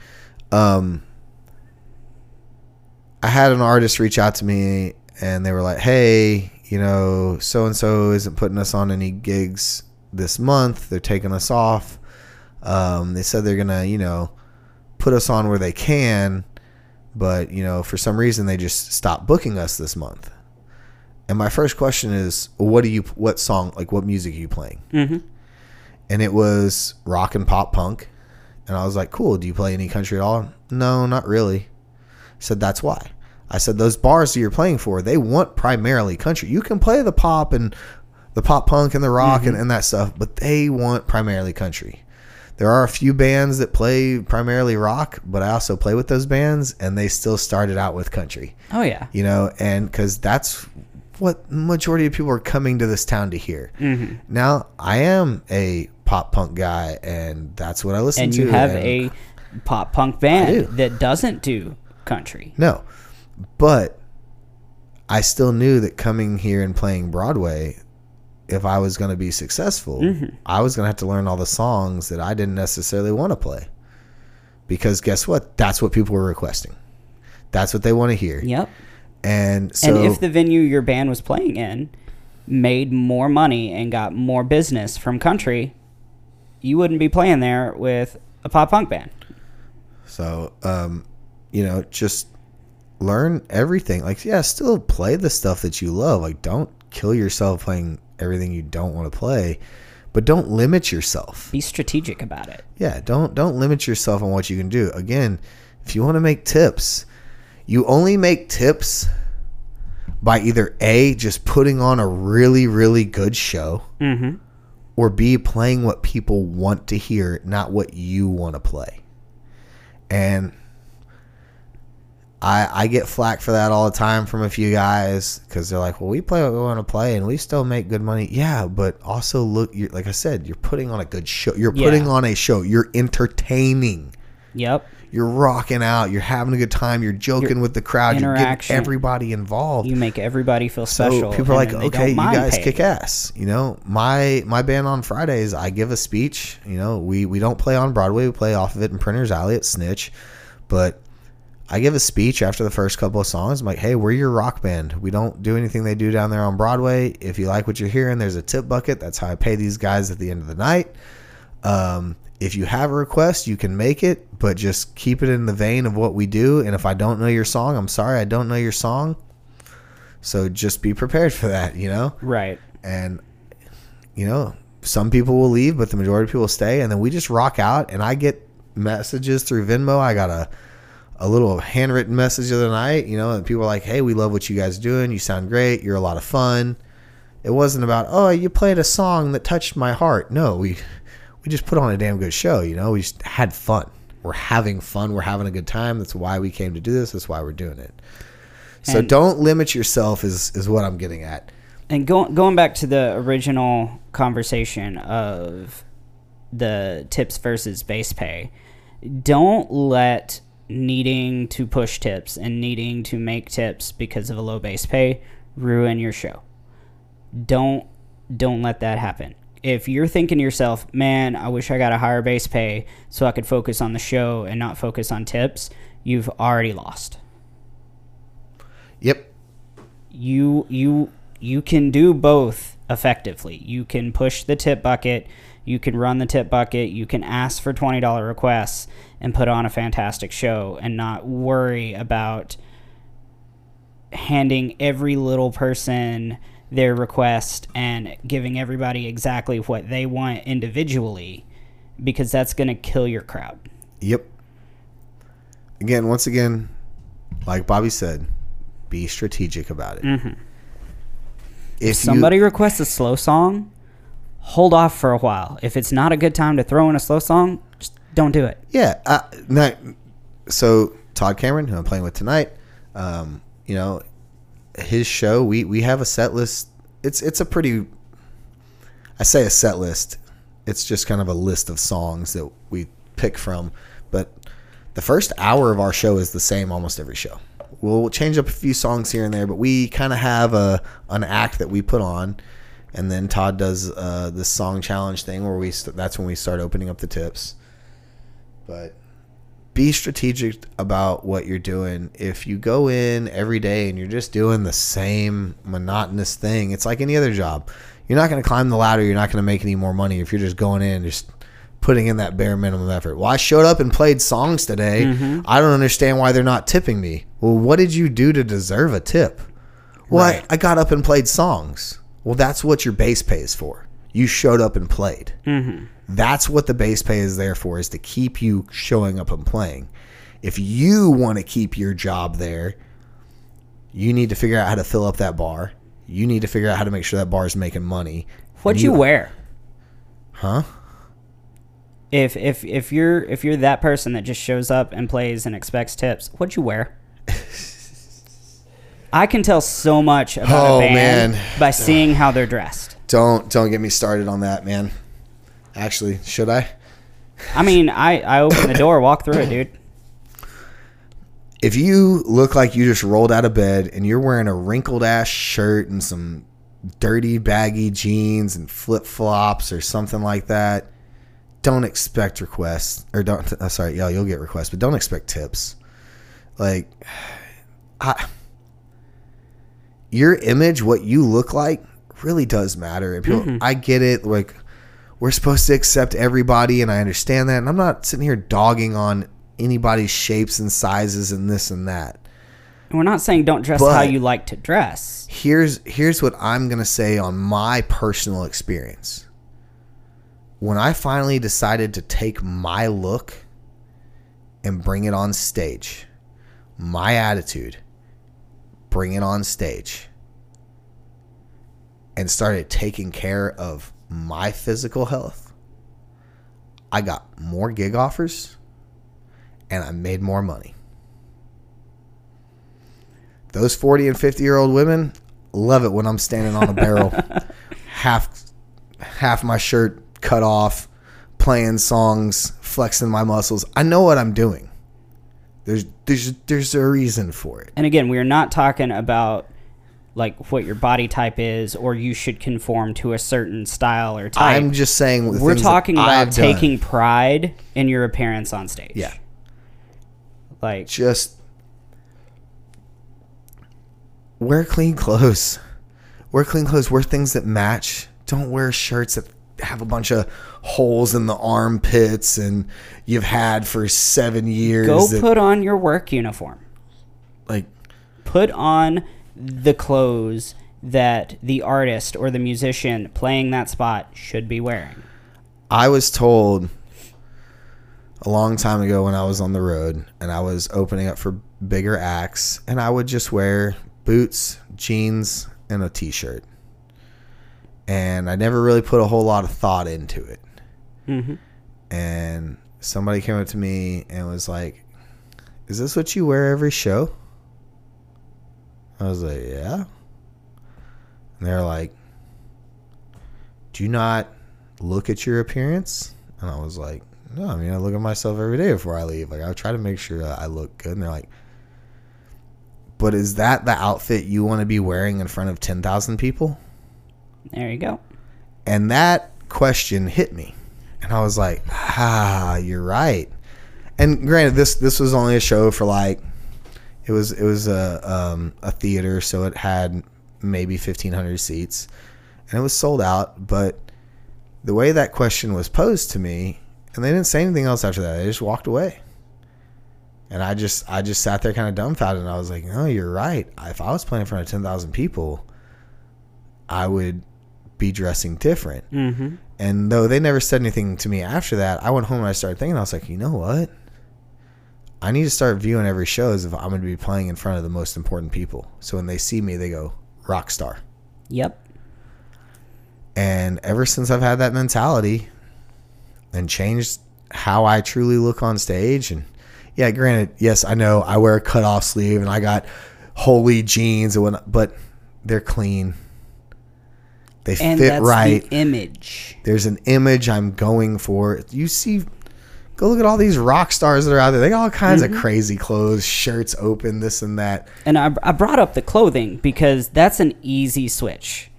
Um, I had an artist reach out to me and they were like, "Hey, you know, so and so isn't putting us on any gigs this month. They're taking us off. Um, they said they're gonna, you know, put us on where they can, but you know, for some reason they just stopped booking us this month." And my first question is, what do you, what song, like what music are you playing? Mm-hmm. and it was rock and pop punk. And I was like, cool. Do you play any country at all? No, not really. I said, that's why. I said those bars that you're playing for, they want primarily country. You can play the pop and the pop punk and the rock and, and that stuff, but they want primarily country. There are a few bands that play primarily rock, but I also play with those bands, and they still started out with country. Oh yeah. You know, and because that's what majority of people are coming to this town to hear. Mm-hmm. Now, I am a pop punk guy, and that's what I listen And to. And you have and- a pop punk do. band that doesn't do country. No. But I still knew that coming here and playing Broadway, if I was going to be successful, Mm-hmm. I was going to have to learn all the songs that I didn't necessarily want to play. Because guess what? That's what people were requesting. That's what they want to hear. Yep. And so and if the venue your band was playing in made more money and got more business from country, you wouldn't be playing there with a pop punk band. So, um, you know, just learn everything. Like, yeah, still play the stuff that you love. Like, don't kill yourself playing everything you don't want to play, but don't limit yourself. Be strategic about it. Yeah, don't don't limit yourself on what you can do. Again, if you want to make tips, you only make tips by either A, just putting on a really, really good show, Mm-hmm. or B, playing what people want to hear, not what you want to play. And I I get flack for that all the time from a few guys because they're like, "Well, we play what we want to play, and we still make good money." Yeah, but also look, you're, like I said, you're putting on a good show. You're Yeah. putting on a show. You're entertaining. Yep. You're rocking out. You're having a good time. You're joking Your with the crowd. You're getting everybody involved. You make everybody feel So special. people are like, okay, you guys kick ass. You know, my my band on Fridays, I give a speech. You know, we we don't play on Broadway. We play off of it in Printers Alley at Snitch, but I give a speech after the first couple of songs. I'm like, hey, we're your rock band. We don't do anything they do down there on Broadway. If you like what you're hearing, there's a tip bucket. That's how I pay these guys at the end of the night. Um, if you have a request, you can make it, but just keep it in the vein of what we do. And if I don't know your song, I'm sorry, I don't know your song. So just be prepared for that, you know? Right. And, you know, some people will leave, but the majority of people stay. And then we just rock out. And I get messages through Venmo. I got a, a little handwritten message the other night, you know, and people are like, hey, we love what you guys are doing. You sound great. You're a lot of fun. It wasn't about, oh, you played a song that touched my heart. No, we we just put on a damn good show, you know. We just had fun. We're having fun. We're having a good time. That's why we came to do this. That's why we're doing it. So And- don't limit yourself is is what I'm getting at. And going going back to the original conversation of the tips versus base pay, don't let needing to push tips and needing to make tips because of a low base pay ruin your show. Don't don't let that happen. If you're thinking to yourself, "Man, I wish I got a higher base pay so I could focus on the show and not focus on tips," you've already lost Yep. you you you can do both effectively. You can push the tip bucket, you can run the tip bucket, you can ask for $20 requests and put on a fantastic show and not worry about handing every little person their request and giving everybody exactly what they want individually because that's going to kill your crowd. Yep. Again, once again, like Bobby said, be strategic about it. Mm-hmm. If If somebody requests a slow song, hold off for a while. If it's not a good time to throw in a slow song, just don't do it. yeah, uh, not, so Todd Cameron, who I'm playing with tonight, um, you know, his show, we we have a set list. It's it's a pretty, I say a set list. It's just kind of a list of songs that we pick from, but the first hour of our show is the same almost every show. We'll change up a few songs here and there, but we kind of have a an act that we put on, and then Todd does uh, this song challenge thing where we that's when we start opening up the tips. But be strategic about what you're doing. If you go in every day and you're just doing the same monotonous thing, it's like any other job. You're not going to climb the ladder. You're not going to make any more money if you're just going in and just putting in that bare minimum effort. Well, I showed up and played songs today. Mm-hmm. I don't understand why they're not tipping me. Well, what did you do to deserve a tip? Well, I- Right. I, got up and played songs. Well, that's what your base pay is for. You showed up and played. Mm-hmm. That's what the base pay is there for, is to keep you showing up and playing. If you want to keep your job there, You need to figure out how to fill up that bar. You need to figure out how to make sure that bar is making money. What'd And you wear? Huh? If if if you're if you're that person that just shows up and plays and expects tips, what'd you wear? I can tell so much about Oh, a band man. by seeing how they're dressed. Don't don't get me started on that, man. Actually, should I? I mean, I I open the door, walk through it, dude. If you look like you just rolled out of bed and you're wearing a wrinkled ass shirt and some dirty baggy jeans and flip flops or something like that, don't expect requests or don't. Uh, sorry, yeah, you'll get requests, but don't expect tips. Like, I, your image, what you look like, really does matter. And people, mm-hmm. I get it. Like, we're supposed to accept everybody, and I understand that. And I'm not sitting here dogging on anybody's shapes and sizes and this and that. And we're not saying don't dress how you like to dress. here's here's what I'm gonna say on my personal experience. When I finally decided to take my look and bring it on stage, my attitude, bring it on stage, and started taking care of my physical health, I got more gig offers and I made more money those 40 and 50 year old women love it when I'm standing on a barrel, half half my shirt cut off, playing songs, flexing my muscles. I know what I'm doing. There's there's there's a reason for it. And again, we are not talking about like what your body type is or you should conform to a certain style or type. I'm just saying We're talking about I've done. taking pride in your appearance on stage. yeah, Like just wear clean clothes. Wear clean clothes. Wear things that match. Don't wear shirts that have a bunch of holes in the armpits and you've had for seven years. go that- put on your work uniform. like Put on the clothes that the artist or the musician playing that spot should be wearing. I was told a long time ago when I was on the road and I was opening up for bigger acts, and I would just wear boots, jeans, and a t shirt. And I never really put a whole lot of thought into it. hmm And somebody came up to me and was like, Is this what you wear every show? I was like, Yeah. And they're like, Do you not look at your appearance? And I was like, No, I mean, I look at myself every day before I leave. Like, I try to make sure that I look good. And they're like, But is that the outfit you want to be wearing in front of 10,000 people? There you go. And that question hit me. And I was like, ah, you're right. And granted, this this was only a show for like it was it was a um, a theater, so it had maybe fifteen hundred seats, and it was sold out. But the way that question was posed to me, and they didn't say anything else after that. They just walked away. And I just I just sat there kind of dumbfounded, and I was like, no, you're right. If I was playing in front of ten thousand people, I would be dressing different. hmm And though they never said anything to me after that, I went home and I started thinking, I was like, you know what? I need to start viewing every show as if I'm going to be playing in front of the most important people. So when they see me, they go, rock star. Yep. And ever since I've had that mentality and changed how I truly look on stage, and yeah, granted, yes, I know I wear a cut off sleeve and I got holy jeans and whatnot, but they're clean. They And fit that's right. the image. There's an image I'm going for. You see, go look at all these rock stars that are out there. They got all kinds Mm-hmm. of crazy clothes, shirts open, this and that. And I, I brought up the clothing because that's an easy switch.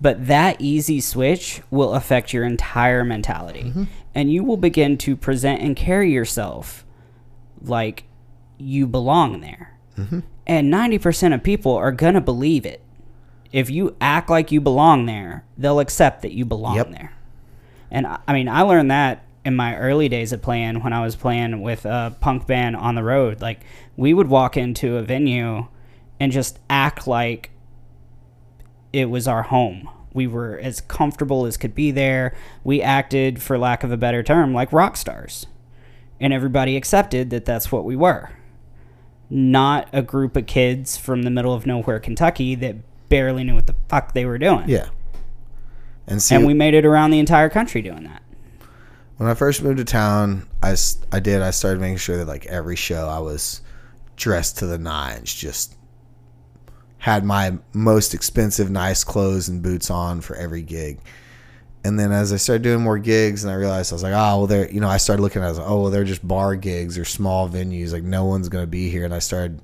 But that easy switch will affect your entire mentality. And you will begin to present and carry yourself like you belong there. And 90% of people are going to believe it. If you act like you belong there, they'll accept that you belong Yep. there. And I I mean, I learned that in my early days of playing when I was playing with a punk band on the road. Like, we would walk into a venue and just act like it was our home. We were as comfortable as could be there. We acted, for lack of a better term, like rock stars. And everybody accepted that that's what we were. not a group of kids from the middle of nowhere, Kentucky that barely knew what the fuck they were doing. Yeah. And see, And we made it around the entire country doing that. When I first moved to town, I, I did. I started making sure that like every show I was dressed to the nines, just had my most expensive, nice clothes and boots on for every gig. And then as I started doing more gigs, and I realized I was like, oh well, they're you know I started looking at it, like, oh well, they're just bar gigs or small venues, like no one's gonna be here. And I started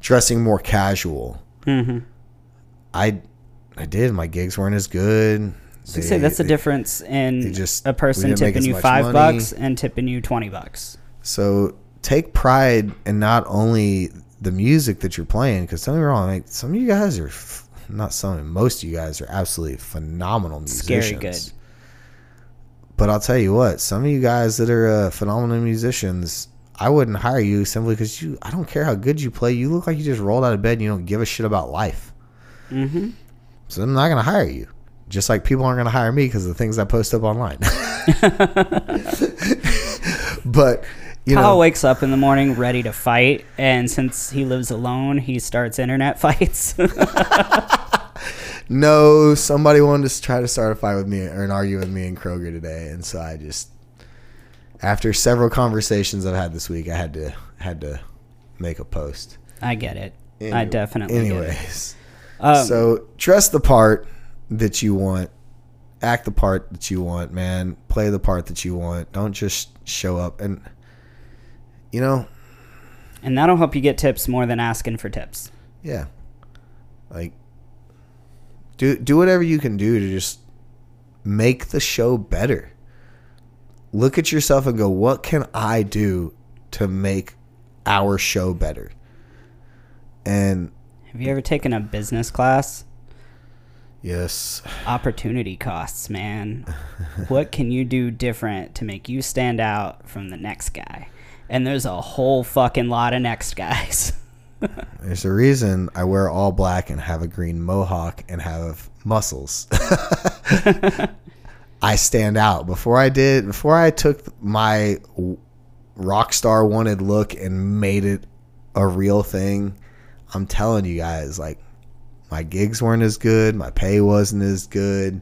dressing more casual. Mm-hmm. I I did. My gigs weren't as good. So you say that's the They- difference in just- a person tipping you five money. bucks and tipping you twenty bucks. So take pride in not only the music that you're playing, because don't get me wrong, like some of you guys are f- not some, most of you guys are absolutely phenomenal musicians. Scary good. But I'll tell you what, some of you guys that are uh, phenomenal musicians, I wouldn't hire you simply because you. I don't care how good you play. You look like you just rolled out of bed. and You don't give a shit about life. Mm-hmm. So I'm not gonna hire you. Just like people aren't gonna hire me because of the things I post up online. but you Kyle know, wakes up in the morning ready to fight, and since he lives alone, he starts internet fights. No, somebody wanted to try to start a fight with me or an argue with me in Kroger today, and so I just, after several conversations I've had this week, I had to had to make a post. I get it. I Any- definitely get it. Anyways, Um, so dress the part that you want, act the part that you want, man. Play the part that you want. Don't just show up and, you know, and that'll help you get tips more than asking for tips. yeah, like do do whatever you can do to just make the show better. Look at yourself and go, what can I do to make our show better? And Have you ever taken a business class? Yes, Opportunity costs, man. what can you do different to make you stand out from the next guy? And there's a whole fucking lot of next guys. there's a reason I wear all black and have a green mohawk and have muscles. I stand out. Before I did, before I took my rock star wanted look and made it a real thing, I'm telling you guys, like my gigs weren't as good, my pay wasn't as good.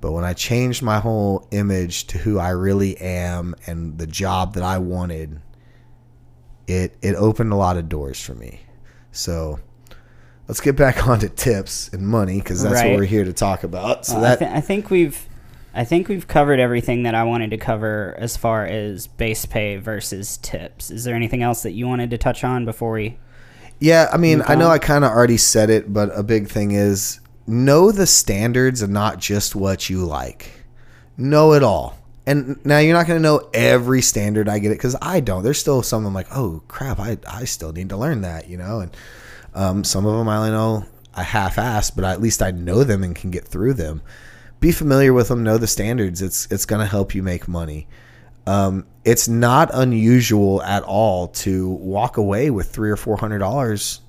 But when I changed my whole image to who I really am and the job that I wanted, it it opened a lot of doors for me. So let's get back onto tips and money because that's Right. what we're here to talk about. So Well, I, that th- I think we've, I think we've covered everything that I wanted to cover as far as base pay versus tips. Is there anything else that you wanted to touch on before we? Yeah, I mean, I know. I kind of already said it, but a big thing is know the standards and not just what you like. Know it all. And now you're not going to know every standard. I get it because I don't. There's still some I'm like, oh crap, I I still need to learn that, you know. And um, some of them I only know a half-ass, but at least I know them and can get through them. Be familiar with them. Know the standards. It's it's going to help you make money um, it's not unusual at all to walk away with three or four hundred dollars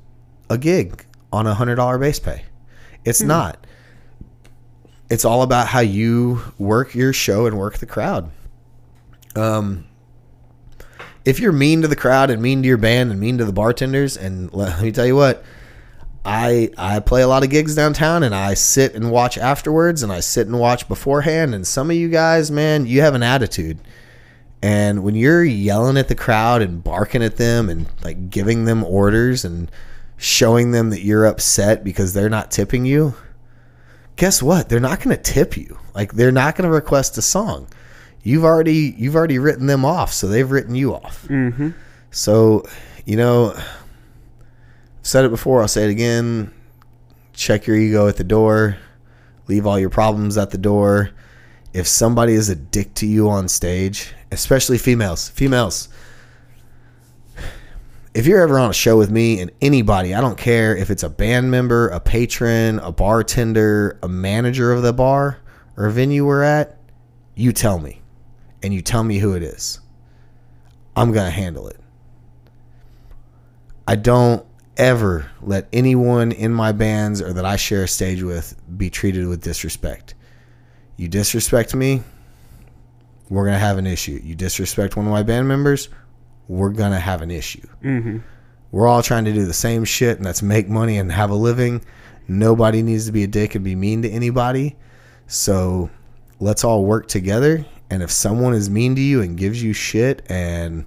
a gig on a hundred dollar base pay. It's not. It's all about how you work your show and work the crowd. Um, if you're mean to the crowd and mean to your band and mean to the bartenders, and let me tell you what, I I play a lot of gigs downtown and I sit and watch afterwards and I sit and watch beforehand and some of you guys, man, you have an attitude. And when you're yelling at the crowd and barking at them and like giving them orders and showing them that you're upset because they're not tipping you, guess what? They're not going to tip you. Like they're not going to request a song. You've already you've already written them off, so they've written you off. Mm-hmm. So, you know, I've said it before, I'll say it again. Check your ego at the door. Leave all your problems at the door. If somebody is a dick to you on stage, especially females, females, if you're ever on a show with me and anybody, I don't care if it's a band member, a patron, a bartender, a manager of the bar or venue we're at, you tell me. And you tell me who it is. I'm going to handle it. I don't ever let anyone in my bands or that I share a stage with be treated with disrespect. You disrespect me, we're going to have an issue. You disrespect one of my band members, we're gonna have an issue. Mm-hmm. We're all trying to do the same shit, and that's make money and have a living. Nobody needs to be a dick and be mean to anybody. So let's all work together. And if someone is mean to you and gives you shit and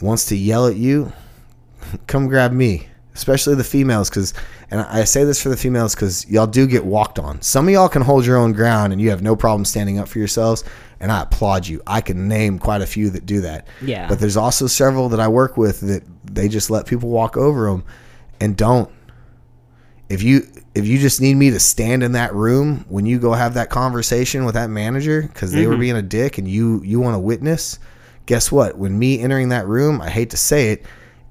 wants to yell at you, come grab me, especially the females. Because, and I say this for the females because y'all do get walked on. Some of y'all can hold your own ground and you have no problem standing up for yourselves. And I applaud you. I can name quite a few that do that. Yeah. But there's also several that I work with that they just let people walk over them and don't. If you if you just need me to stand in that room when you go have that conversation with that manager because they were mm-hmm. being a dick and you you want to witness, guess what? When me entering that room, I hate to say it,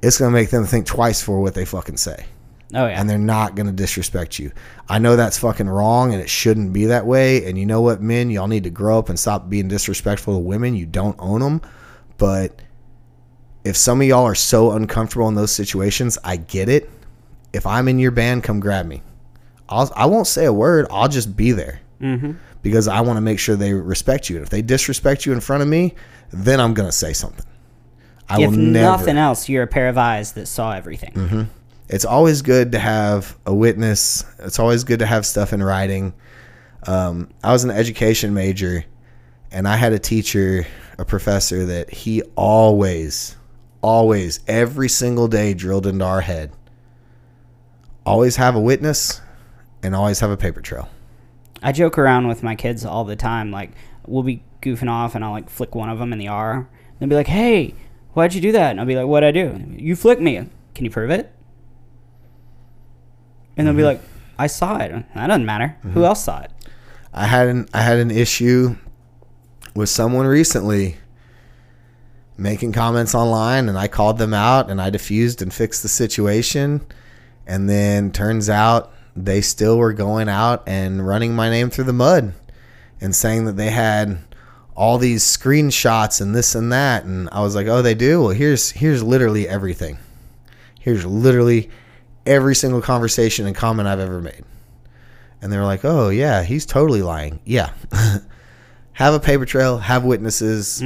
it's gonna make them think twice for what they fucking say Oh yeah. and they're not going to disrespect you. I know that's fucking wrong and it shouldn't be that way. And you know what, men, y'all need to grow up and stop being disrespectful to women. You don't own them. But if some of y'all are so uncomfortable in those situations, I get it. If I'm in your band, come grab me. I'll, I won't say a word. I'll just be there mm-hmm. because I want to make sure they respect you. And if they disrespect you in front of me, then I'm going to say something. I If will never. nothing else, you're a pair of eyes that saw everything. Mm-hmm. it's always good to have a witness. It's always good to have stuff in writing. Um, I was an education major, and I had a teacher, a professor that he always, always, every single day drilled into our head. Always have a witness, and always have a paper trail. I joke around with my kids all the time. Like, we'll be goofing off, and I'll like flick one of them in the R. They'll be like, "Hey, why'd you do that?" And I'll be like, "What'd I do?" You flicked me. Can you prove it? And they'll be mm-hmm. like, "I saw it." That doesn't matter. Who mm-hmm. else saw it? I had an I had an issue with someone recently making comments online and I called them out and I diffused and fixed the situation and then turns out they still were going out and running my name through the mud and saying that they had all these screenshots and this and that and I was like, "Oh, they do? Well, here's here's literally everything. Here's literally every single conversation and comment I've ever made." And they were like, "Oh yeah, he's totally lying." Yeah, have a paper trail, have witnesses.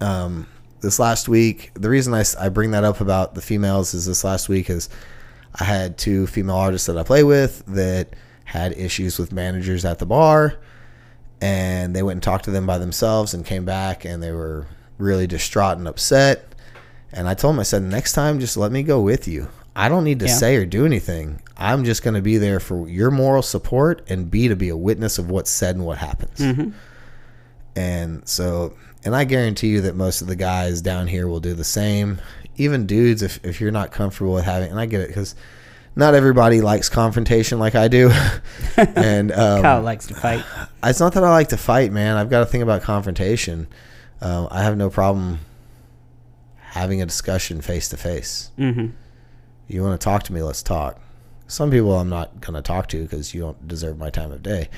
Um, this last week, the reason I, I bring that up about the females is this last week is I had two female artists that I play with that had issues with managers at the bar, and they went and talked to them by themselves and came back and they were really distraught and upset. And I told them, I said, next time, just let me go with you. I don't need to Yeah. say or do anything. I'm just going to be there for your moral support and B, to be a witness of what's said and what happens. Mm-hmm. And so, and I guarantee you that most of the guys down here will do the same. Even dudes, if, if you're not comfortable with having, and I get it because not everybody likes confrontation like I do. and um, Kyle likes to fight. it's not that I like to fight, man. I've got to think about confrontation. Um, I have no problem having a discussion face to face. Mm-hmm. You want to talk to me? Let's talk. Some people I'm not going to talk to because you don't deserve my time of day.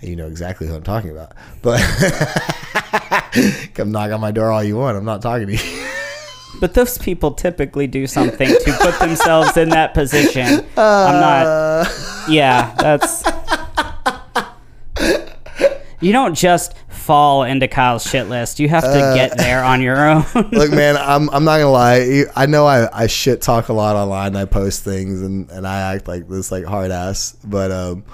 And you know exactly who I'm talking about. But come knock on my door all you want. I'm not talking to you. But those people typically do something to put themselves in that position. I'm not. Uh, Yeah, that's. You don't just fall into Kyle's shit list. You have to Uh, get there on your own. Look, man, I'm I'm not gonna lie. I know I, I shit talk a lot online. I post things and, and I act like this like hard ass, but um,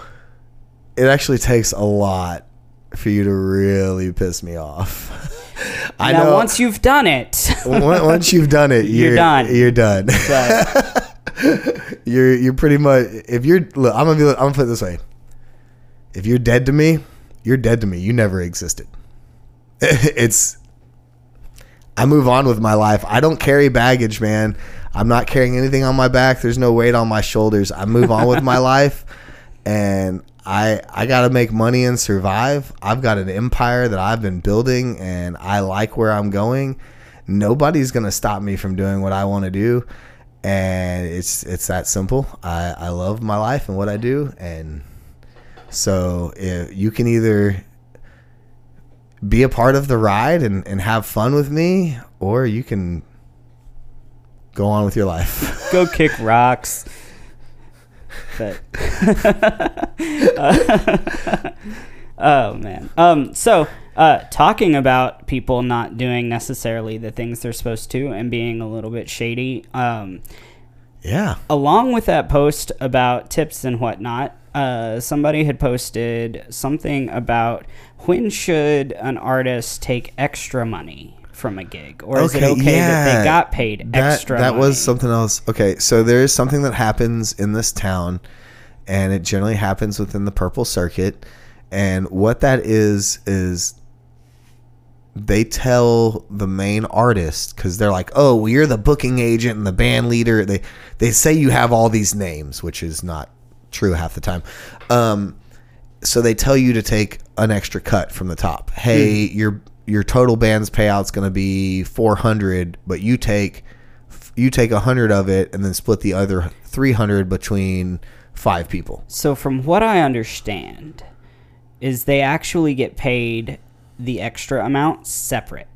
it actually takes a lot for you to really piss me off. I now, know once you've done it, once you've done it, you're, You're done. You're done. you're you're pretty much if you're look. I'm gonna be. I'm gonna put it this way. If you're dead to me, you're dead to me. You never existed. it's. I move on with my life. I don't carry baggage, man. I'm not carrying anything on my back. There's no weight on my shoulders. I move on with my life, and I I got to make money and survive. I've got an empire that I've been building, and I like where I'm going. Nobody's gonna stop me from doing what I want to do, and it's it's that simple. I I love my life and what I do, and so if you can either be a part of the ride and, and have fun with me, or you can go on with your life. go kick rocks. But oh man. Um. So Uh, talking about people not doing necessarily the things they're supposed to and being a little bit shady. Um, Yeah. along with that post about tips and whatnot, uh, somebody had posted something about when should an artist take extra money from a gig, or is it okay that they got paid That- extra? That money? was something else. Okay, so there is something that happens in this town, and it generally happens within the Purple Circuit. And what that is is they tell the main artist because they're like, "Oh, well, you're the booking agent and the band leader." They they say you have all these names, which is not true half the time. Um, so they tell you to take an extra cut from the top. Hey, your your total band's payout's going to be 400, but you take you take 100 of it and then split the other 300 between five people. So, from what I understand, is they actually get paid the extra amount separate.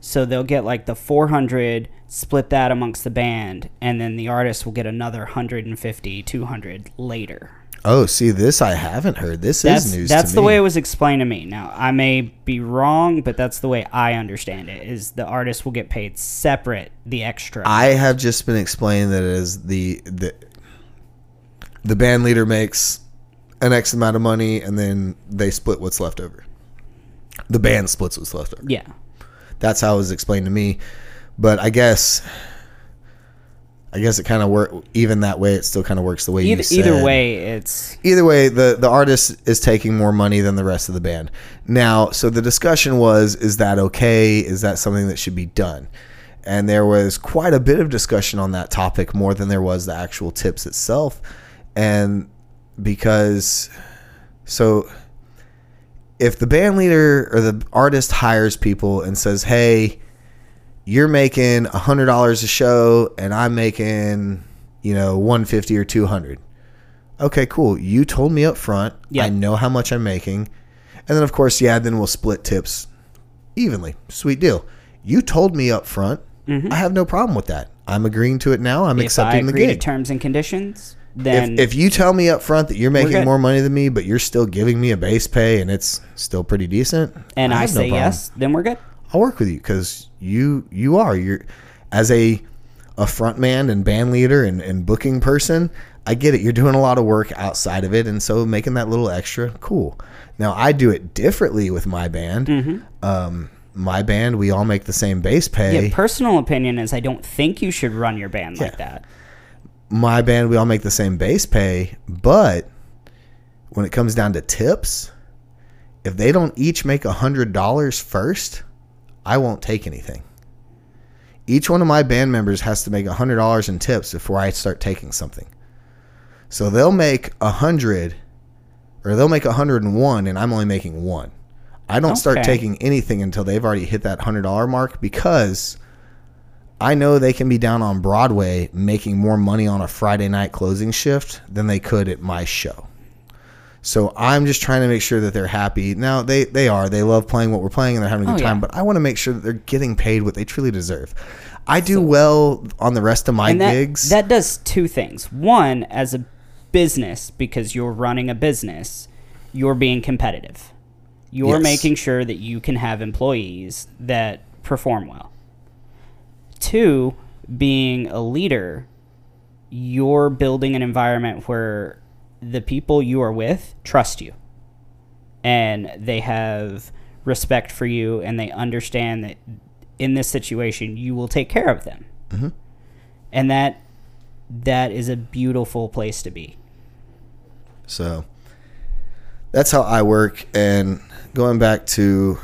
So they'll get like the 400, split that amongst the band, and then the artist will get another 150, 200 later. Oh, see this I haven't heard. This That's is news that's the me. way it was explained to me. Now I may be wrong, but that's the way I understand it. Is the artist will get paid separate the extra. I have just been explained that as the the the band leader makes an X amount of money and then they split what's left over. The band splits what's left over. yeah. That's how it was explained to me. But I guess I guess it kind of work even that way. It still kind of works the way Either, you said. either way, it's Either way, the the artist is taking more money than the rest of the band. Now, so the discussion was: is that okay? Is that something that should be done? And there was quite a bit of discussion on that topic, more than there was the actual tips itself. And because, so if the band leader or the artist hires people and says, "Hey, you're making a hundred dollars a show, and I'm making, you know, one fifty or two hundred. Okay, cool. You told me up front. Yeah. I know how much I'm making, and then of course, yeah, then we'll split tips evenly. Sweet deal. You told me up front. Mm-hmm. I have no problem with that. I'm agreeing to it now. I'm if I accepting the gig. terms and conditions, then If, if you tell me up front that you're making more money than me, but you're still giving me a base pay and it's still pretty decent, and I, no say problem. yes, then we're good. I'll work with you because you you are you're as a a front man and band leader and, and booking person. I get it. You're doing a lot of work outside of it, and so making that little extra, cool. Now I do it differently with my band. Mm-hmm. Um, my band, we all make the same base pay. Yeah, personal opinion is I don't think you should run your band like that. my band, we all make the same base pay, but when it comes down to tips, if they don't each make a hundred dollars first, I won't take anything. Each one of my band members has to make a hundred dollars in tips before I start taking something. So they'll make a hundred, or they'll make a hundred and one, and I'm only making one. I don't start taking anything until they've already hit that hundred dollar mark because I know they can be down on Broadway making more money on a Friday night closing shift than they could at my show. So I'm just trying to make sure that they're happy. Now they they are. They love playing what we're playing and they're having a good Oh, time, yeah. but I want to make sure that they're getting paid what they truly deserve. I do well on the rest of my And that, gigs. that does two things. One, as a business, because you're running a business, you're being competitive. You're Yes. making sure that you can have employees that perform well. Two, being a leader, you're building an environment where the people you are with trust you and they have respect for you and they understand that in this situation you will take care of them mm-hmm. and that that is a beautiful place to be So that's how I work. And going back to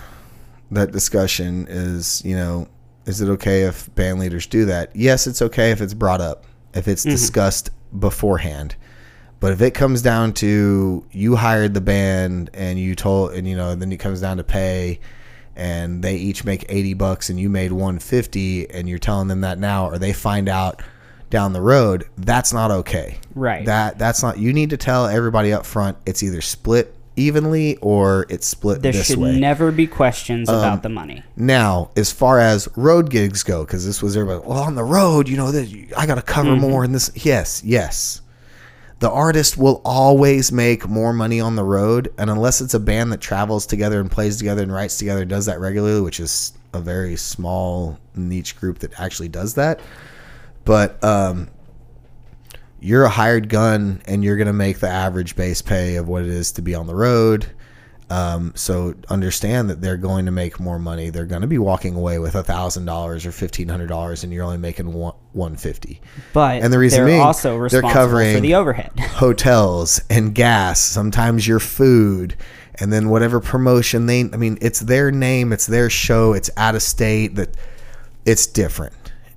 that discussion is, you know, is it okay if band leaders do that? Yes, it's okay if it's brought up, if it's mm-hmm. discussed beforehand. But if it comes down to you hired the band and you told, and you know, then it comes down to pay, and they each make eighty bucks and you made one fifty, and you're telling them that now, or they find out down the road, that's not okay. Right. That that's not. You need to tell everybody up front. It's either split evenly or it's split there this should way. Um, never be questions about the money Now, as far as road gigs go, because this was everybody, well, on the road, you know, that I got to cover Mm-hmm. more in this. Yes, yes. The artist will always make more money on the road, and unless it's a band that travels together and plays together and writes together, does that regularly, which is a very small niche group that actually does that. But um, you're a hired gun, and you're gonna make the average base pay of what it is to be on the road. Um, so understand that they're going to make more money. They're going to be walking away with a thousand dollars or fifteen hundred dollars, and you're only making one one fifty. But And the reason they're being, also they're responsible covering for the overhead. hotels and gas, sometimes your food, and then whatever promotion they. I mean, it's their name, it's their show, it's out of state. That it's different.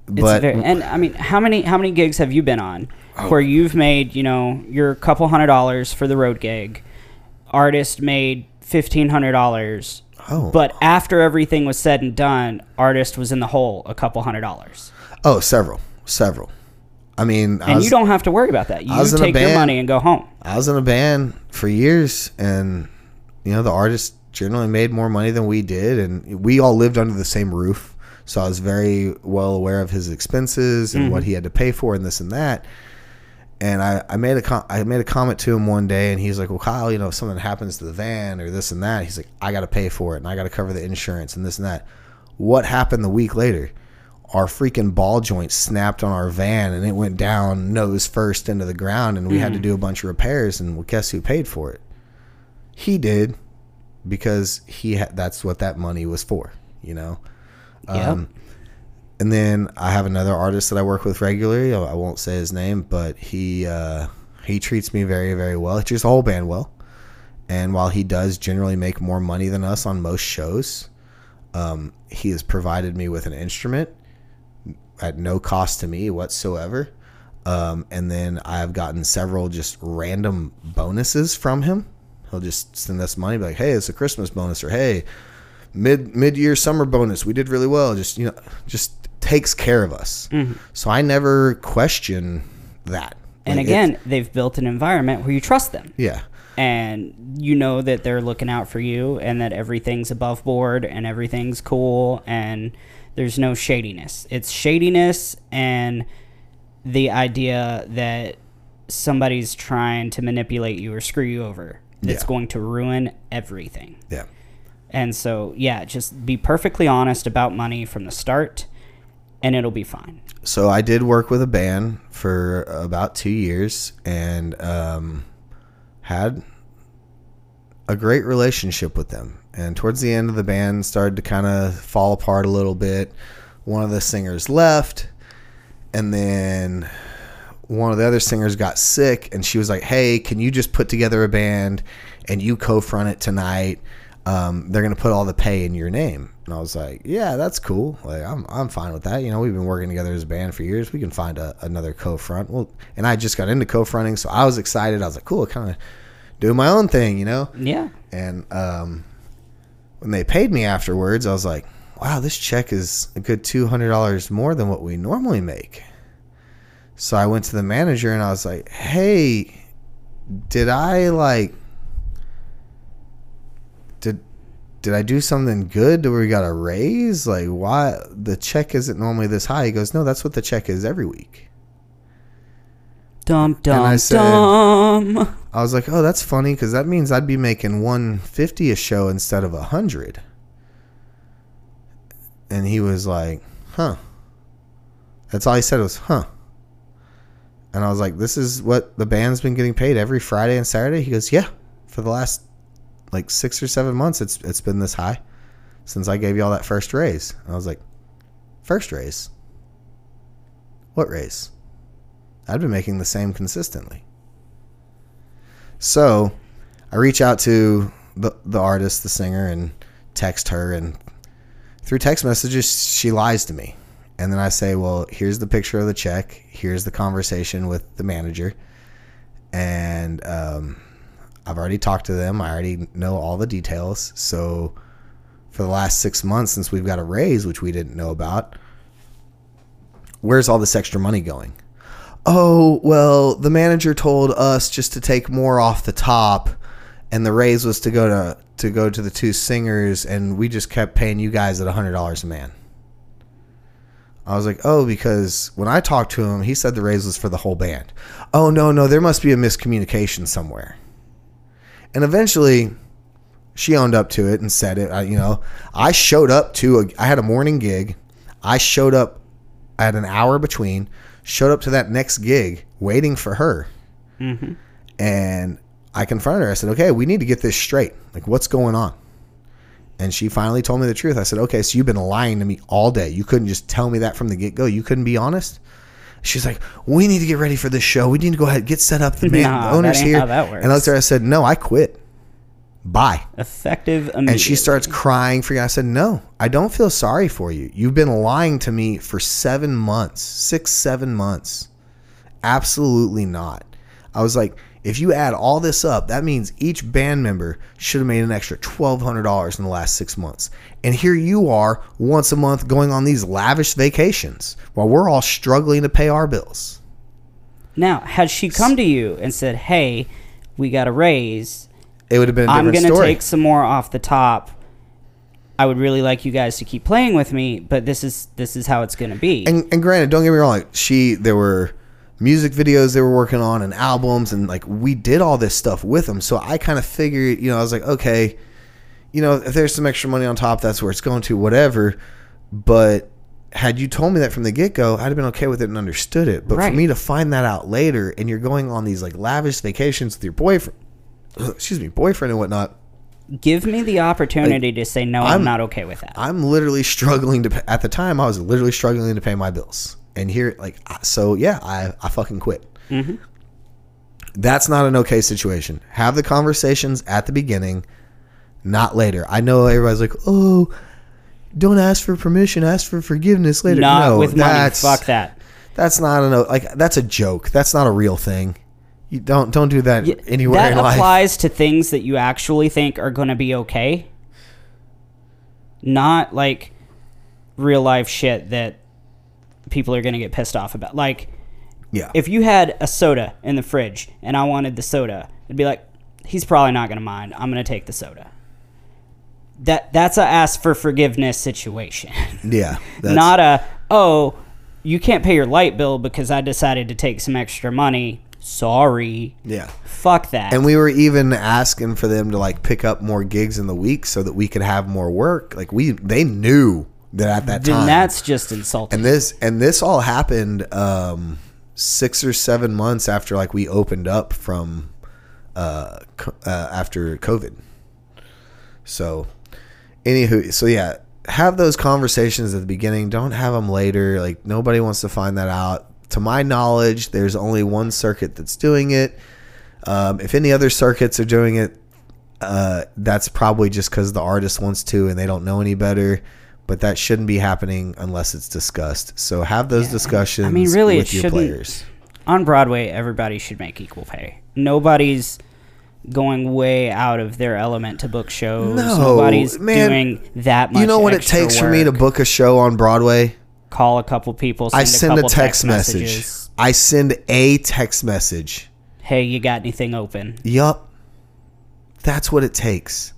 It's but very, and I mean, how many how many gigs have you been on Oh. where you've made you know your couple hundred dollars for the road gig, artist made fifteen hundred dollars, Oh. but after everything was said and done, artist was in the hole a couple hundred dollars, oh, several, several. I mean, I and was, you don't have to worry about that. You was in a take your money and go home. I was in a band for years, and you know the artist generally made more money than we did, and we all lived under the same roof. So I was very well aware of his expenses and what mm-hmm. he had to pay for, and this and that. And I, I made a com- I made a comment to him one day, and he's like, "Well, Kyle, you know, if something happens to the van or this and that, he's like, I got to pay for it, and I got to cover the insurance and this and that." What happened the week later? Our freaking ball joint snapped on our van, and it went down nose first into the ground, and we had to do a bunch of repairs. And well, guess who paid for it? He did, because he ha- that's what that money was for, you know. Yeah. Um, and then I have another artist that I work with regularly. I won't say his name, but he uh, he treats me very very well. He treats the whole band well. And while he does generally make more money than us on most shows, um, he has provided me with an instrument at no cost to me whatsoever. Um, and then I've gotten several just random bonuses from him. He'll just send us money, like, "Hey, it's a Christmas bonus," or "Hey, mid mid year summer bonus. We did really well. Just you know, just takes care of us. Mm-hmm. So I never question that. And Like, again, they've built an environment where you trust them. yeah, and you know that they're looking out for you and that everything's above board and everything's cool and there's no shadiness. It's shadiness and the idea that somebody's trying to manipulate you or screw you over. It's Yeah. going to ruin everything. yeah, And so, yeah, just be perfectly honest about money from the start and it'll be fine. so I did work with a band for about two years and um, had a great relationship with them. And towards the end of the band, started to kind of fall apart a little bit. One of the singers left, and then one of the other singers got sick, and she was like, "Hey, can you just put together a band and you co-front it tonight? Um, they're gonna put all the pay in your name." And I was like, "Yeah, that's cool. Like, I'm I'm fine with that. You know, we've been working together as a band for years. We can find a, another co-front." Well, and I just got into co-fronting, so I was excited. I was like, "Cool, kind of doing my own thing," you know. Yeah. And um, when they paid me afterwards, I was like, wow, this check is a good $200 more than what we normally make. So I went to the manager and I was like, hey, did I like, did, did I do something good? Do we got a raise? Like, why the check isn't normally this high? He goes, no, that's what the check is every week. Dum dum I said- dum. I was like, "Oh, that's funny because that means I'd be making 150 a show instead of a 100." And he was like, "Huh." That's all he said was, "Huh." And I was like, "This is what the band's been getting paid every Friday and Saturday?" He goes, "Yeah, for the last like 6 or 7 months it's it's been this high since I gave you all that first raise." I was like, "First raise? What raise?" I've been making the same consistently. So I reach out to the, the artist, the singer, and text her. And through text messages, she lies to me. And then I say, Well, here's the picture of the check. Here's the conversation with the manager. And um, I've already talked to them. I already know all the details. So for the last six months, since we've got a raise, which we didn't know about, where's all this extra money going? oh well the manager told us just to take more off the top and the raise was to go to to go to the two singers and we just kept paying you guys at $100 a man I was like, oh, because when I talked to him, he said the raise was for the whole band. Oh, no, no, there must be a miscommunication somewhere. And eventually, she owned up to it and said it. I, you know, I showed up to a, I had a morning gig. I showed up at an hour between, showed up to that next gig waiting for her. Mm-hmm. And I confronted her. I said, okay, we need to get this straight. Like, what's going on? And she finally told me the truth. I said, okay, so you've been lying to me all day. You couldn't just tell me that from the get go. You couldn't be honest. She's like, we need to get ready for this show. We need to go ahead, and get set up. The man, Nah, the owner's here. how that works. And I looked at her. I said, no, I quit. Bye. Effective immediately. And she starts crying for you. I said, No, I don't feel sorry for you. You've been lying to me for seven months, six, seven months. Absolutely not. I was like, if you add all this up, that means each band member should have made an extra $1,200 in the last six months. And here you are once a month going on these lavish vacations while we're all struggling to pay our bills. Now, had she come to you and said, "Hey, we got a raise. It would have been a I'm going to take some more off the top. I would really like you guys to keep playing with me, but this is this is how it's going to be." and and granted, don't get me wrong, she there were music videos they were working on and albums and like we did all this stuff with them. So I kind of figured, you know, I was like, okay, you know, if there's some extra money on top, that's where it's going to, whatever. But had you told me that from the get go, I'd have been okay with it and understood it. But Right. for me to find that out later and you're going on these like lavish vacations with your boyfriend, excuse me, boyfriend and whatnot, Give me the opportunity to say no. I'm, I'm- not okay with that. I'm literally struggling to. At the time, I was literally struggling to pay my bills, and here, like, so yeah, I I fucking quit. Mm-hmm. That's not an okay situation. Have the conversations at the beginning, not later. I know everybody's like, oh, don't ask for permission, ask for forgiveness later. not no, with money. Fuck that. that's not an like that's a joke. That's not a real thing. You don't don't do that anywhere that in life. applies to things that you actually think are going to be okay. Not like real life shit that people are going to get pissed off about. Like yeah, if you had a soda in the fridge and I wanted the soda, it'd be like, he's probably not going to mind. I'm going to take the soda. That that's a ask for forgiveness situation. yeah. That's, not a oh, you can't pay your light bill because I decided to take some extra money. Sorry. yeah. Fuck that. And we were even asking for them to like pick up more gigs in the week so that we could have more work. Like we, they knew that at that then time. that's just insulting. and this and this all happened um, six or seven months after like we opened up from uh, co- uh, after COVID. So, anywho, so yeah, have those conversations at the beginning. Don't have them later. Like nobody wants to find that out. To my knowledge, there's only one circuit that's doing it. Um, if any other circuits are doing it, uh, that's probably just because the artist wants to and they don't know any better. But that shouldn't be happening unless it's discussed. So have those discussions I mean, really, it with your players. On Broadway, everybody should make equal pay. Nobody's going way out of their element to book shows. No, Nobody's man. doing that much. You know what it takes for me to book a show on Broadway? call a couple people. Send I send a couple text, message. messages. I send a text message. Hey, you got anything open? Yup. That's what it takes.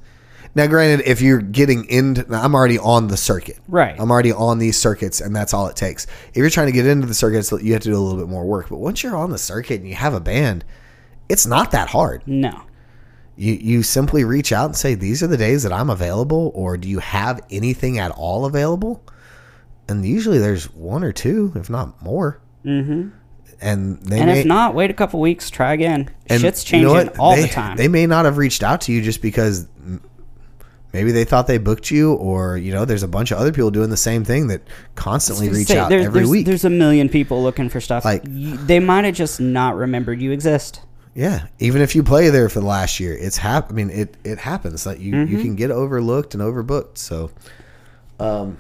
Now, granted, if you're getting into, now, I'm already on the circuit. Right. I'm already on these circuits, and that's all it takes. If you're trying to get into the circuits, you have to do a little bit more work. But once you're on the circuit and you have a band, it's not that hard. No. You you simply reach out and say, "These are the days that I'm available," or "Do you have anything at all available?" And usually there's one or two, if not more. Mm-hmm. And they And may, if not, wait a couple weeks. Try again. Shit's you know changing all They- the time. They may not have reached out to you just because maybe they thought they booked you, or you know, there's a bunch of other people doing the same thing that constantly reach say, out there- every there's, week. There's a million people looking for stuff. Like- Y- they might have just not remembered you exist. Yeah, even if you play there for the last year, it's hap- I mean, it it happens that you Mm-hmm. you can get overlooked and overbooked. So, um,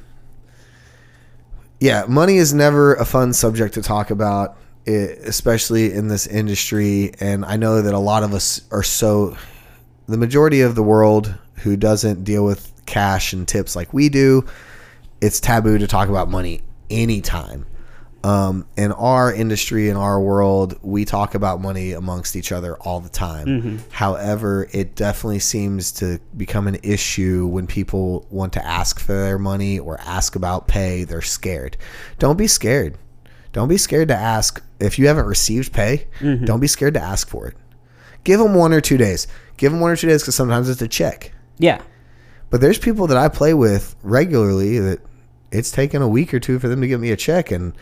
yeah, money is never a fun subject to talk about, i especially in this industry. And I know that a lot of us are so. The majority of the world who doesn't deal with cash and tips like we do, it's taboo to talk about money anytime. um, in our industry, in our world, we talk about money amongst each other all the time. Mm-hmm. However, it definitely seems to become an issue when people want to ask for their money or ask about pay. They're scared. Don't be scared. Don't be scared to ask. If you haven't received pay, Mm-hmm. don't be scared to ask for it. Give them one or two days. Give them one or two days because sometimes it's a check. Yeah. But there's people that I play with regularly that it's taken a week or two for them to give me a check, and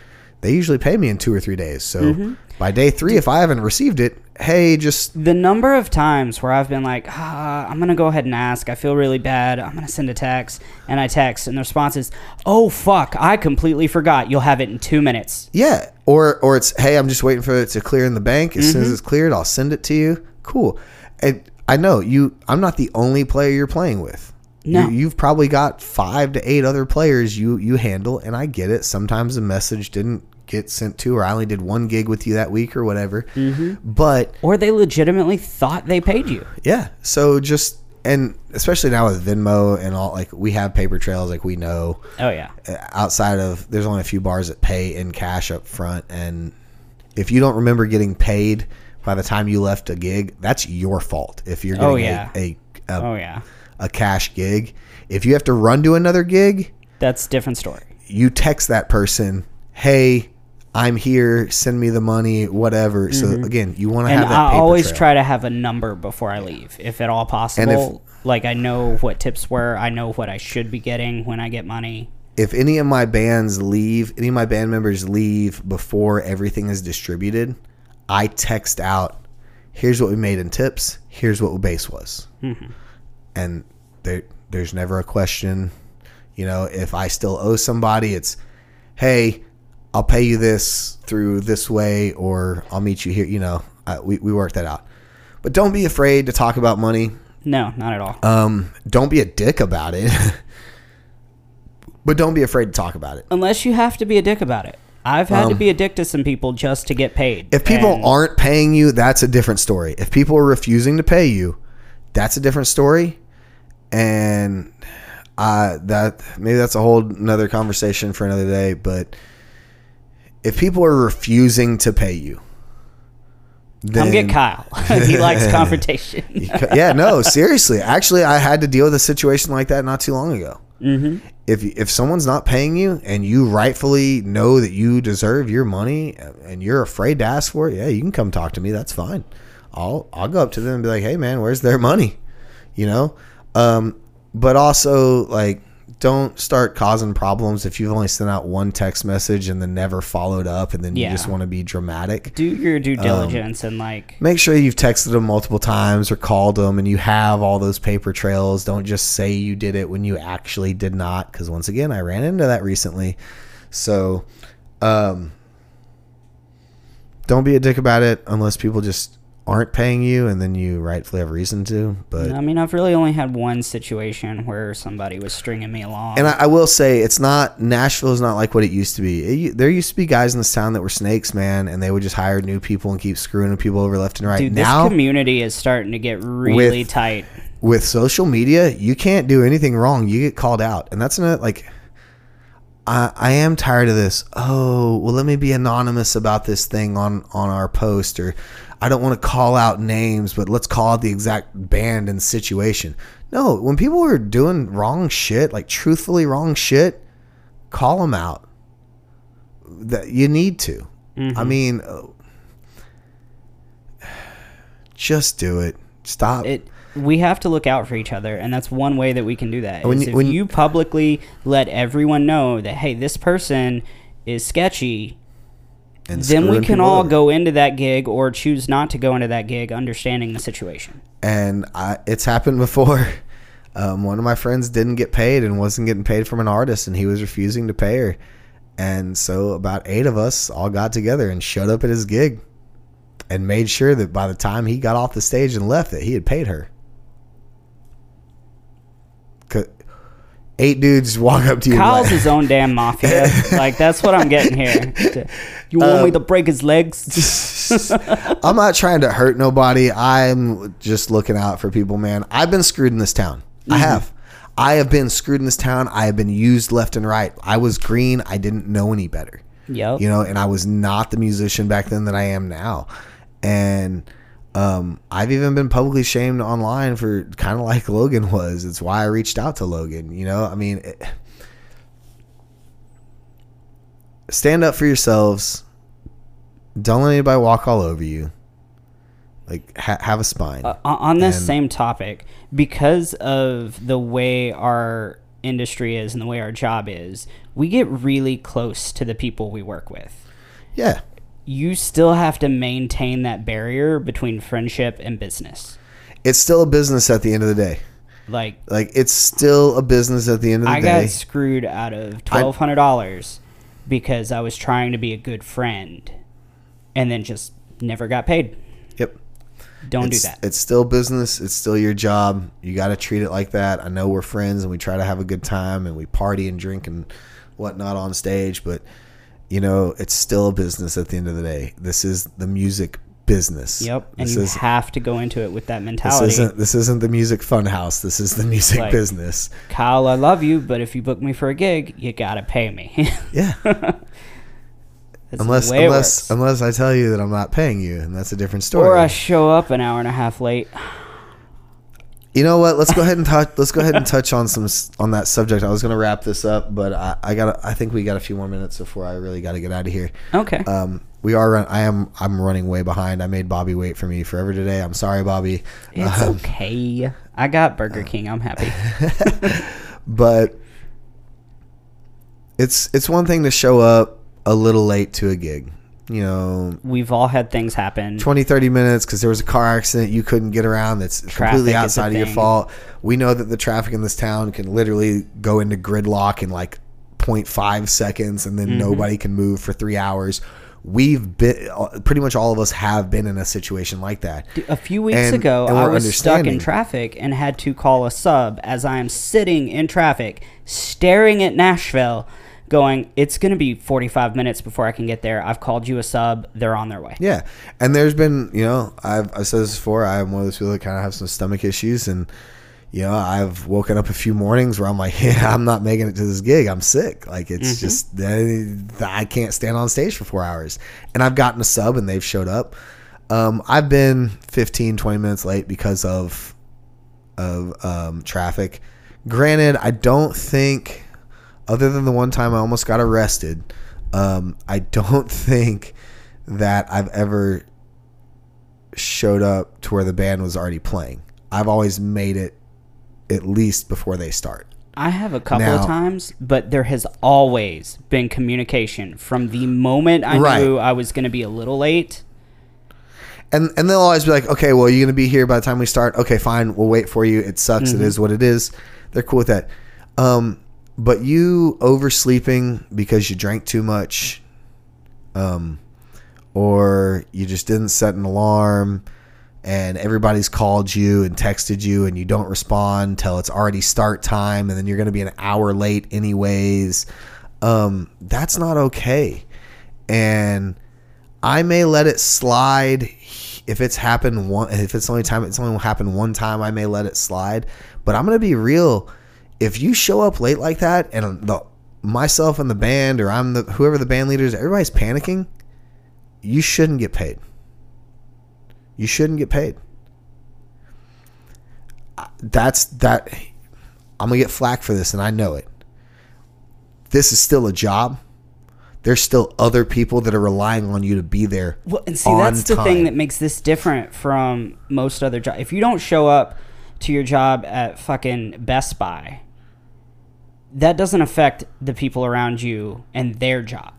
they usually pay me in two or three days. So Mm-hmm. by day three, if I haven't received it, hey, just The number of times where I've been like, ah, I'm going to go ahead and ask. I feel really bad. I'm going to send a text. And I text, and the response is, oh, fuck, I completely forgot. You'll have it in two minutes. yeah, or or it's hey, I'm just waiting for it to clear in the bank. As Mm-hmm. soon as it's cleared, I'll send it to you. Cool. And I know you. I'm not the only player you're playing with. No. You, you've probably got five to eight other players you you handle, and I get it. Sometimes a message didn't get sent to, or I only did one gig with you that week, or whatever. Mm-hmm. But Or they legitimately thought they paid you. Yeah. So just and especially now with Venmo and all like we have paper trails like we know Oh, yeah. uh, outside of there's only a few bars that pay in cash up front and if you don't remember getting paid by the time you left a gig, that's your fault. If you're getting Oh, yeah. a, a, a Oh, yeah. a cash gig, if you have to run to another gig, That's a different story. you text that person, "Hey, I'm here. Send me the money, whatever." So again, you want to Mm-hmm. Have that I always trail. try to have a number before I leave, if at all possible. like I know what tips were, I know what I should be getting when I get money. if any of my bands leave, any of my band members leave before everything is distributed, I text out, "Here's what we made in tips. Here's what base was," and there, there's never a question. You know, if I still owe somebody, it's, "Hey, I'll pay you this through this way, or I'll meet you here." You know, uh, we we work that out. But don't be afraid to talk about money. No, not at all. Um, don't be a dick about it. but don't be afraid to talk about it. Unless you have to be a dick about it. I've had to be a dick to some people just to get paid. Um, If people And aren't paying you, that's a different story. If people are refusing to pay you, that's a different story. And uh, that maybe that's a whole another conversation for another day. But if people are refusing to pay you, then Come get Kyle. he likes confrontation. yeah, no, seriously. Actually, I had to deal with a situation like that not too long ago. Mm-hmm. If if someone's not paying you and you rightfully know that you deserve your money and you're afraid to ask for it, yeah, you can come talk to me. That's fine. I'll I'll go up to them and be like, hey man, where's their money? You know, um, but also like don't start causing problems if you've only sent out one text message and then never followed up and then Yeah. you just want to be dramatic. Do your Um, due diligence and like make sure you've texted them multiple times or called them and you have all those paper trails. Don't just say you did it when you actually did not because once again i ran into that recently. So um don't be a dick about it unless people just aren't paying you and then you rightfully have reason to but I mean, I've really only had one situation where somebody was stringing me along. and I, I will say it's not Nashville is not like what it used to be. It, there used to be guys in this town that were snakes, man, and they would just hire new people and keep screwing people over left and right. Dude, now this community is starting to get really With- tight. with social media, you can't do anything wrong. You get called out, and that's not like. I, I am tired of this. Oh, well, let me be anonymous about this thing on on our post, or I don't want to call out names, but let's call out the exact band and situation. No, when people are doing wrong shit, like truthfully wrong shit, call them out. That you need to. I mean, uh, just do it. Stop. It we have to look out for each other, and that's one way that we can do that. When you- if when- you publicly let everyone know that hey, this person is sketchy, and then we can all over. go into that gig or choose not to go into that gig, understanding the situation. and I, it's happened before. Um, one of my friends didn't get paid and wasn't getting paid from an artist, and he was refusing to pay her. And so about eight of us all got together and showed up at his gig, and made sure that by the time he got off the stage and left, that he had paid her. Eight dudes walk up to you. Kyle's like- his own damn mafia. like that's what I'm getting here. You want Um, me to break his legs? I'm not trying to hurt nobody. I'm just looking out for people, man. I've been screwed in this town. Mm-hmm. I have. I have been screwed in this town. I have been used left and right. I was green. I didn't know any better. Yep. You know, and I was not the musician back then that I am now. And um, I've even been publicly shamed online for kind of like Logan was. It's why I reached out to Logan. You know, I mean, it, stand up for yourselves. Don't let anybody walk all over you. Like, ha- have a spine. Uh, on this And- same topic, because of the way our industry is and the way our job is, we get really close to the people we work with. yeah. You still have to maintain that barrier between friendship and business. It's still a business at the end of the day. Like, Like, it's still a business at the end of the I day. I got screwed out of twelve hundred dollars because I was trying to be a good friend, and then just never got paid. yep. Don't it's, do that. It's still business. It's still your job. You got to treat it like that. I know we're friends and we try to have a good time and we party and drink and whatnot on stage, but you know, it's still a business at the end of the day. This is the music business. Yep, and This you is have to go into it with that this mentality. isn't this isn't the music fun house. This is the music Like- business. Kyle, I love you, but if you book me for a gig, you gotta pay me. Yeah. Unless the way it unless unless I tell you that I'm not paying you, and that's a different story. or I show up an hour and a half late. You know what? Let's go ahead and touch. Let's go ahead and touch on some on that subject. I was going to wrap this up, but I, I got. I think we got a few more minutes before I really got to get out of here. Okay. Um, we are. Run, I am. I'm running way behind. I made Bobby wait for me forever today. I'm sorry, Bobby. it's Um, okay. I got Burger King. I'm happy. but it's it's one thing to show up a little late to a gig. You know, We've all had things happen. 20 30 minutes because there was a car accident you couldn't get around. That's completely outside of your fault. We know that the traffic in this town can literally go into gridlock in like 0.5 seconds and Mm-hmm. then nobody can move for three hours. We've been uh, pretty much all of us have been in a situation like that. A few weeks And- ago, and I was stuck in traffic and had to call a sub as I am sitting in traffic, staring at Nashville, going, It's going to be 45 minutes before I can get there. I've called you a sub. They're on their way. Yeah, and there's been you know I've I said this before. I'm one of those people that kind of have some stomach issues, and you know I've woken up a few mornings where I'm like, yeah, I'm not making it to this gig. I'm sick. Like it's just uh, I can't stand on stage for four hours, and I've gotten a sub and they've showed up. Um, I've been 15, 20 minutes late because of of um, traffic. Granted, I don't think, other than the one time I almost got arrested, um, I don't think that I've ever showed up to where the band was already playing. I've always made it at least before they start. I have a couple Now- of times, but there has always been communication from the moment I Right. knew I was going to be a little late. And and they'll always be like, okay, well, you're gonna be here by the time we start. Okay, fine, we'll wait for you. It sucks. It is what it is. They're cool with that. Um, but you oversleeping because you drank too much, um, or you just didn't set an alarm, and everybody's called you and texted you, and you don't respond till it's already start time, and then you're gonna be an hour late anyways. Um, that's not okay. And I may let it slide if it's happened one. If it's the only time it's only happened one time, I may let it slide. But I'm gonna be real. If you show up late like that, and the myself and the band, or I'm the whoever the band leader is, everybody's panicking. You shouldn't get paid. You shouldn't get paid. That's that. I'm gonna get flack for this, and I know it. This is still a job there's still other people that are relying on you to be there. Well, and see, that's the time. thing that makes this different from most other jobs. If you don't show up to your job at fucking Best Buy, that doesn't affect the people around you and their job.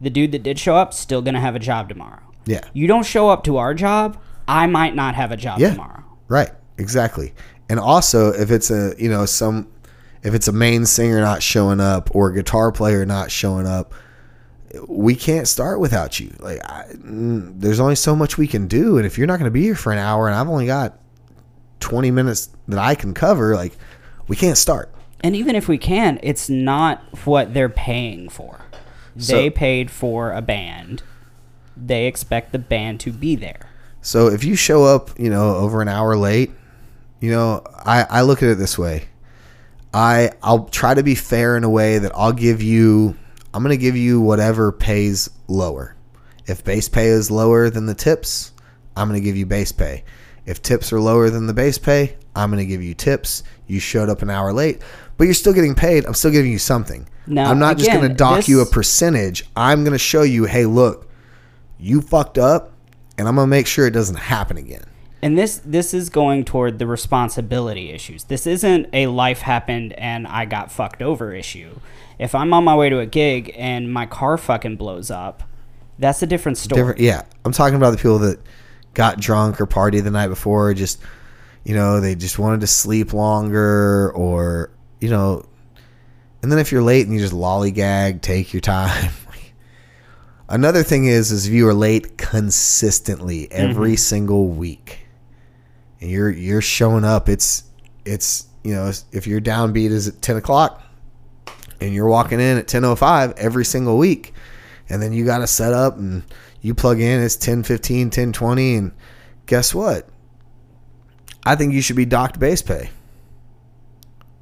The dude that did show up still gonna have a job tomorrow. Yeah. You don't show up to our job, I might not have a job Yeah. tomorrow. Right. Exactly. And also, if it's a you know some, if it's a main singer not showing up or a guitar player not showing up, we can't start without you. Like, I, mm, there's only so much we can do, and if you're not going to be here for an hour, and I've only got 20 minutes that I can cover, like, we can't start. And even if we can, it's not what they're paying for. So- they paid for a band. They expect the band to be there. So if you show up, you know, over an hour late, you know, I, I look at it this way. I I'll try to be fair in a way that I'll give you I'm going to give you whatever pays lower. If base pay is lower than the tips, I'm going to give you base pay. If tips are lower than the base pay, I'm going to give you tips. You showed up an hour late, but you're still getting paid. I'm still giving you something. Now, I'm not just going to again, dock you a percentage. I'm going to show you, hey, look, you fucked up, and I'm going to make sure it doesn't happen again. And this this is going toward the responsibility issues. This isn't a life happened and I got fucked over issue. If I'm on my way to a gig and my car fucking blows up, that's a different story. Different, yeah. I'm talking about the people that got drunk or party the night before, just you know, they just wanted to sleep longer, or you know, and then if you're late and you just lollygag, take your time. Another thing is, is if you are late consistently every mm-hmm. single week, and you're you're showing up, it's it's you know, if your downbeat is at ten o'clock, and you're walking in at ten o five every single week, and then you got to set up and you plug in it's 10 15 10 20 and guess what i think you should be docked base pay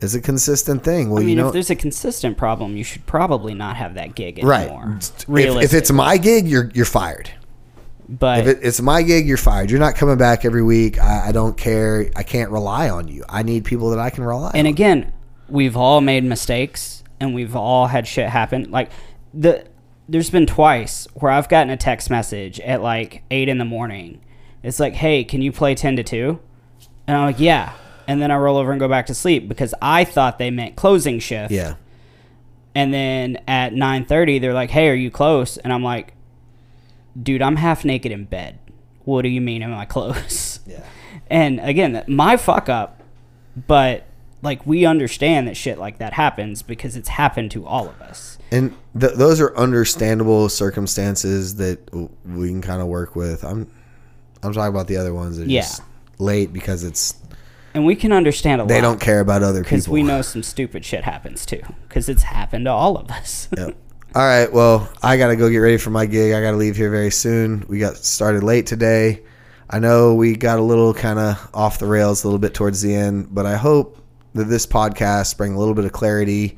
it's a consistent thing well I mean, you know if there's a consistent problem, you should probably not have that gig right anymore. if, if it's my gig you're you're fired but if it, it's my gig you're fired you're not coming back every week I, I don't care i can't rely on you i need people that i can rely on. and on again, we've all made mistakes and we've all had shit happen. Like the there's been twice where I've gotten a text message at like eight in the morning. It's like, hey, can you play ten to two? And I'm like, yeah. And then I roll over and go back to sleep because I thought they meant closing shift. yeah And then at nine thirty, they're like, hey, are you close? And I'm like, dude, I'm half naked in bed. What do you mean? Am I close? yeah And again, my fuck up, but like we understand that shit like that happens because it's happened to all of us. and th- those are understandable circumstances that we can kind of work with i'm i'm talking about the other ones that Yeah. just late because it's And we can understand a they lot They don't care about other because people we know some stupid shit happens too because it's happened to all of us. Yep. All right. Well, I got to go get ready for my gig. I got to leave here very soon. We got started late today. I know we got a little kind of off the rails a little bit towards the end, but I hope that this podcast bring a little bit of clarity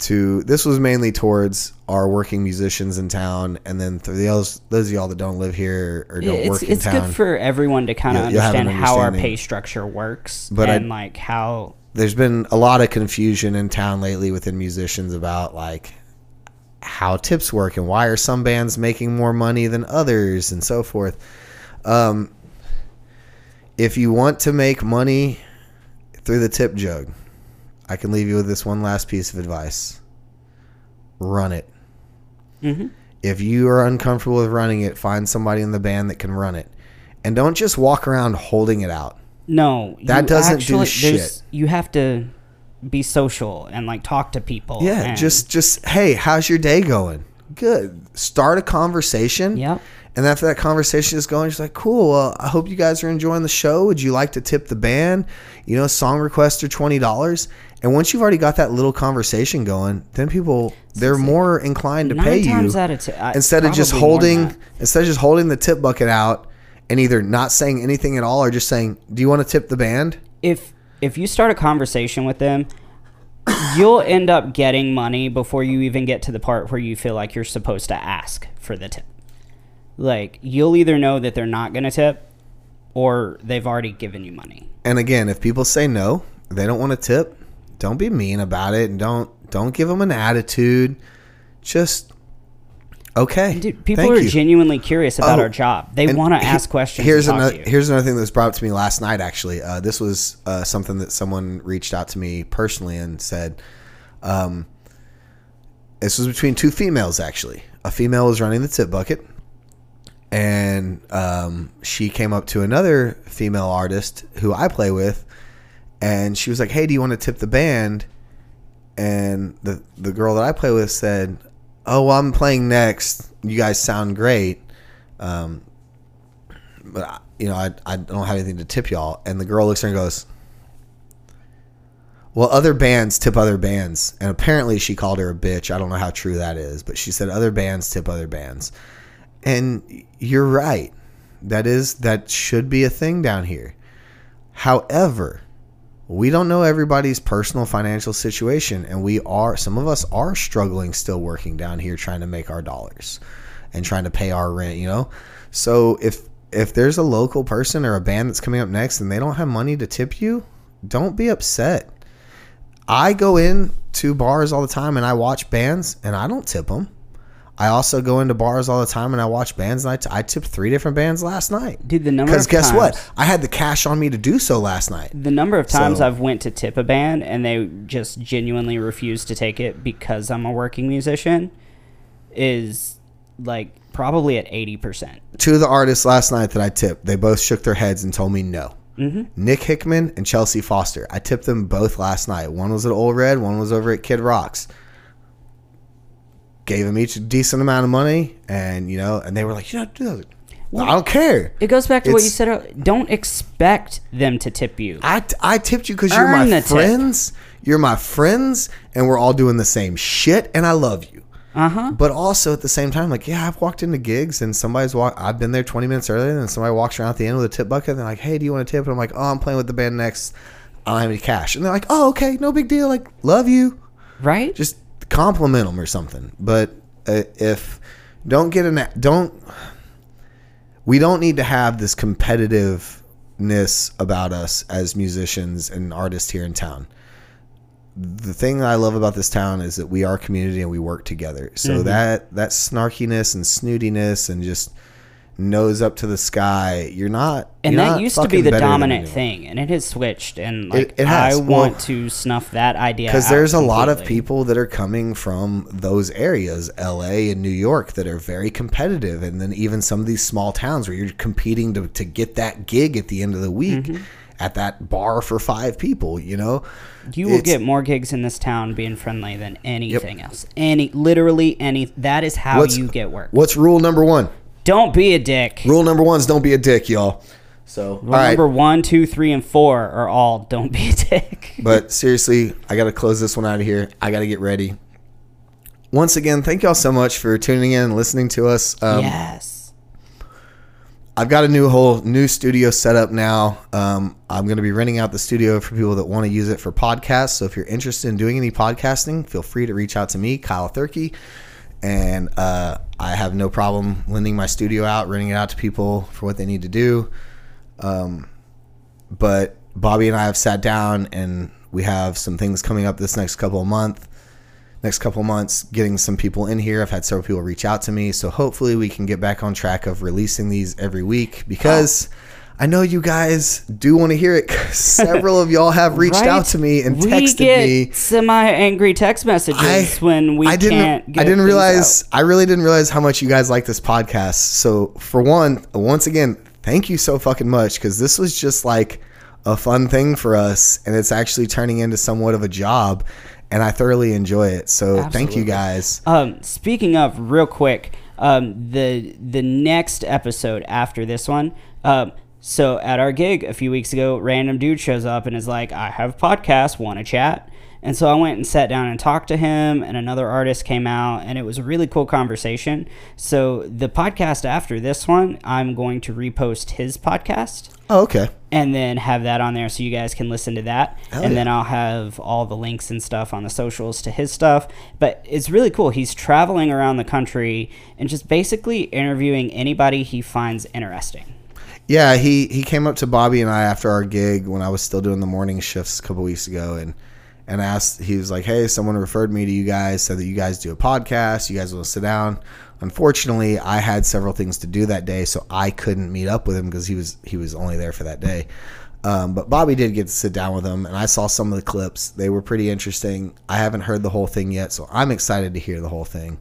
to this was mainly towards our working musicians in town and then for the those those of y'all that don't live here or don't it's work in it's town good for everyone to kind of You'll- you'll have an understand how our pay structure works But I- and like how there's been a lot of confusion in town lately within musicians about like how tips work and why are some bands making more money than others and so forth. Um, if you want to make money through the tip jug, I can leave you with this one last piece of advice: run it. Mhm. If you are uncomfortable with running it, find somebody in the band that can run it, and don't just walk around holding it out. no That doesn't do actually- shit. You have to be social and like talk to people. Yeah, just just hey, how's your day going? Good. Start a conversation. Yep. And after that conversation is going, she's like, "Cool. Well, I hope you guys are enjoying the show. Would you like to tip the band? You know, song requests are twenty dollars. And once you've already got that little conversation going, then people they're more inclined to nine pay you times out of ten, I- instead of just probably more than holding that. instead of just holding the tip bucket out and either not saying anything at all or just saying, "Do you want to tip the band?" if if you start a conversation with them, you'll end up getting money before you even get to the part where you feel like you're supposed to ask for the tip. Like you'll either know that they're not going to tip or they've already given you money. And again, if people say no, they don't want to tip, don't be mean about it and don't don't give them an attitude. Just okay. Dude, people thank are you. genuinely curious about Oh, our job. They want to he- ask questions. Here's another here's another thing that was brought up to me last night. Actually, uh, this was uh, something that someone reached out to me personally and said. Um, this was between two females. Actually, a female was running the tip bucket, and um, she came up to another female artist who I play with, and she was like, "Hey, do you want to tip the band?" And the the girl that I play with said, "Oh, well, I'm playing next. You guys sound great." Um, but I- you know, I, I don't have anything to tip y'all. And the girl looks at her and goes, Well, other bands tip other bands. And apparently she called her a bitch. I don't know how true that is, but she said other bands tip other bands. And you're right. That is, that should be a thing down here. However, we don't know everybody's personal financial situation and we are some of us are struggling still working down here trying to make our dollars and trying to pay our rent, you know? So if if there's a local person or a band that's coming up next and they don't have money to tip you, don't be upset. I go in to bars all the time and I watch bands and I don't tip them. I also go into bars all the time and I watch bands and I, t- I tipped three different bands last night. Dude, the number Because guess times, what? I had the cash on me to do so last night. The number of times So- I've went to tip a band and they just genuinely refuse to take it because I'm a working musician is like probably at 80%. Two of the artists last night that I tipped, they both shook their heads and told me no. Mm-hmm. Nick Hickman and Chelsea Foster. I tipped them both last night. One was at Ole Red, one was over at Kid Rocks. Gave them each a decent amount of money, and you know, and they were like, "You know, do that." I don't care. It goes back to what you said. earlier. Don't expect them to tip you. I, I tipped you because you're my the tip. friends. You're my friends, and we're all doing the same shit, and I love you. Uh huh. But also at the same time, like, yeah, I've walked into gigs and somebody's walk. I've been there 20 minutes earlier, and somebody walks around at the end with a tip bucket. And they're like, "Hey, do you want a tip?" And I'm like, "Oh, I'm playing with the band next. I don't have any cash." And they're like, "Oh, okay, no big deal. Like, love you. Right? Just compliment them or something." But uh, if don't get an don't, we don't need to have this competitiveness about us as musicians and artists here in town the thing that I love about this town is that we are community and we work together. So Mm-hmm. that that snarkiness and snootiness and just nose up to the sky, you're not. and you're that not used to be the dominant thing, and it has switched. And like, it has. I Well, want to snuff that idea Because there's a lot of people that are coming from those areas, LA and New York, that are very competitive. And then even some of these small towns where you're competing to, to get that gig at the end of the week Mm-hmm. at that bar for five people, you know? You will get more gigs in this town being friendly than anything else. Any, literally any. That is how What's- you get work. What's rule number one? Don't be a dick. Rule number one is don't be a dick, y'all. So, all right. Number one, two, three, and four are all don't be a dick. But seriously, I got to close this one out of here. I got to get ready. Once again, thank y'all so much for tuning in and listening to us. Um, yes. I've got a new whole new studio set up now. Um, I'm going to be renting out the studio for people that want to use it for podcasts. So if you're interested in doing any podcasting, feel free to reach out to me, Kyle Thurkey. And uh, I have no problem lending my studio out, renting it out to people for what they need to do. Um, but Bobby and I have sat down and we have some things coming up this next couple of months. Next couple of months, getting some people in here. I've had several people reach out to me, so hopefully we can get back on track of releasing these every week because I know you guys do want to hear it. 'cause several of y'all have reached out to me and we texted get me. semi-angry text messages I, when we I didn't can't. Get I didn't realize. I really didn't realize how much you guys like this podcast. So for one, once again, thank you so fucking much because this was just like a fun thing for us, and it's actually turning into somewhat of a job, and I thoroughly enjoy it. So thank you guys. Um, speaking of, real quick, um, the the next episode after this one. Um, so at our gig a few weeks ago, random dude shows up and is like, "I have a podcast, want to chat?" And so I went and sat down and talked to him, and another artist came out, and it was a really cool conversation. So the podcast after this one, I'm going to repost his podcast Oh, okay. and then have that on there so you guys can listen to that. Hell and yeah. then I'll have all the links and stuff on the socials to his stuff. But it's really cool. He's traveling around the country and just basically interviewing anybody he finds interesting. Yeah, he he came up to Bobby and I after our gig when I was still doing the morning shifts a couple weeks ago and and asked he was like, "Hey, someone referred me to you guys said that you guys do a podcast. You guys will sit down." Unfortunately, I had several things to do that day, so I couldn't meet up with him because he was he was only there for that day. Um, but Bobby did get to sit down with him, and I saw some of the clips. They were pretty interesting. I haven't heard the whole thing yet, so I'm excited to hear the whole thing.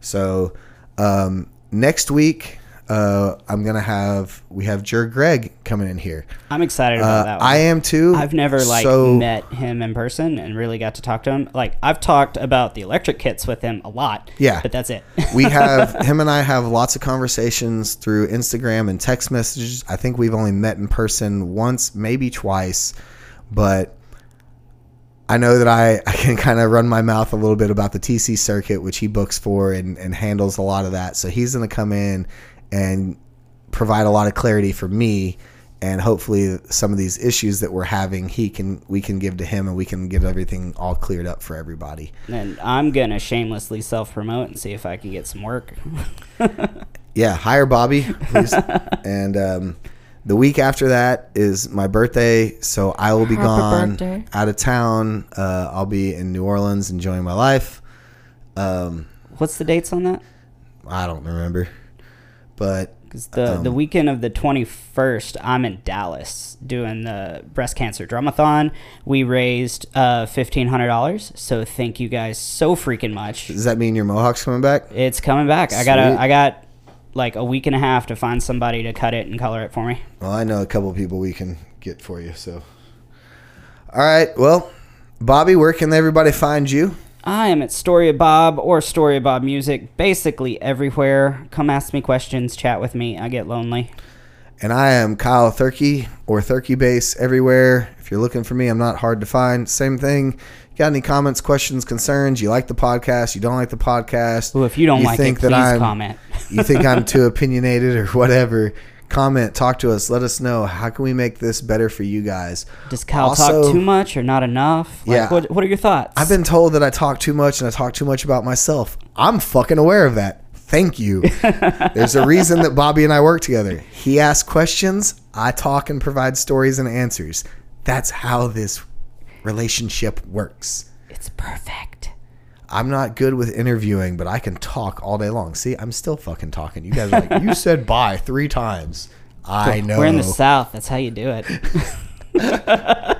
So um, next week, uh, I'm gonna have we have Jer Greg coming in here. I'm excited about Uh, that one. I am too. I've never like So- met him in person and really got to talk to him. Like I've talked about the electric kits with him a lot. Yeah. But that's it. we have him and I have lots of conversations through Instagram and text messages. I think we've only met in person once, maybe twice, but I know that I, I can kind of run my mouth a little bit about the TC circuit, which he books for and, and handles a lot of that. So he's going to come in and provide a lot of clarity for me and hopefully some of these issues that we're having he can we can give to him and we can get everything all cleared up for everybody And I'm gonna shamelessly self promote and see if I can get some work. yeah hire bobby please and um, the week after that is my birthday so i will be Happy gone birthday. out of town uh, i'll be in new orleans enjoying my life um, What's the dates on that? i don't remember but Because the the Um, weekend of the 21st, I'm in Dallas doing the breast cancer drumathon. We raised uh, $1,500. So thank you guys so freaking much. does that mean your mohawk's coming back It's coming back. I got Sweet. I got like a week and a half to find somebody to cut it and color it for me. Well, I know a couple people we can get for you. So, all right. Well, Bobby, where can everybody find you? I am at Story of Bob or Story of Bob Music, basically everywhere. Come ask me questions, chat with me. I get lonely. And I am Kyle Thurkey or Thurkey Base everywhere. If you're looking for me, I'm not hard to find. Same thing. Got any comments, questions, concerns? You like the podcast? You don't like the podcast? Well, if you don't like it, please I'm, comment. you think I'm too opinionated or whatever? Comment, talk to us. Let us know. How can we make this better for you guys? Does Kyle Also- talk too much or not enough? Like, Yeah. What, what are your thoughts? I've been told that I talk too much and I talk too much about myself. I'm fucking aware of that. Thank you. There's a reason that Bobby and I work together. He asks questions, I talk and provide stories and answers. That's how this relationship works. It's perfect. I'm not good with interviewing, but I can talk all day long. See, I'm still fucking talking. You guys are like, you said bye three times. I know. We're in the South. That's how you do it.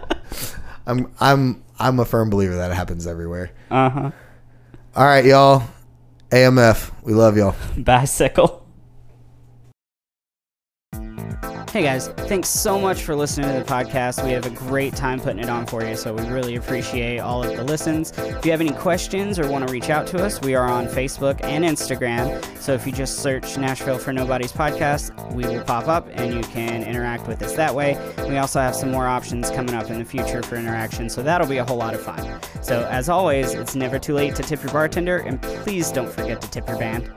I'm I'm I'm a firm believer that it happens everywhere. Uh huh. All right, y'all. AMF. We love y'all. Bicycle. Hey guys, thanks so much for listening to the podcast. We have a great time putting it on for you, so we really appreciate all of the listens. If you have any questions or want to reach out to us, we are on Facebook and Instagram. So if you just search Nashville for Nobodies Podcast, we will pop up and you can interact with us that way. We also have some more options coming up in the future for interaction, so that'll be a whole lot of fun. So as always, it's never too late to tip your bartender, and please don't forget to tip your band.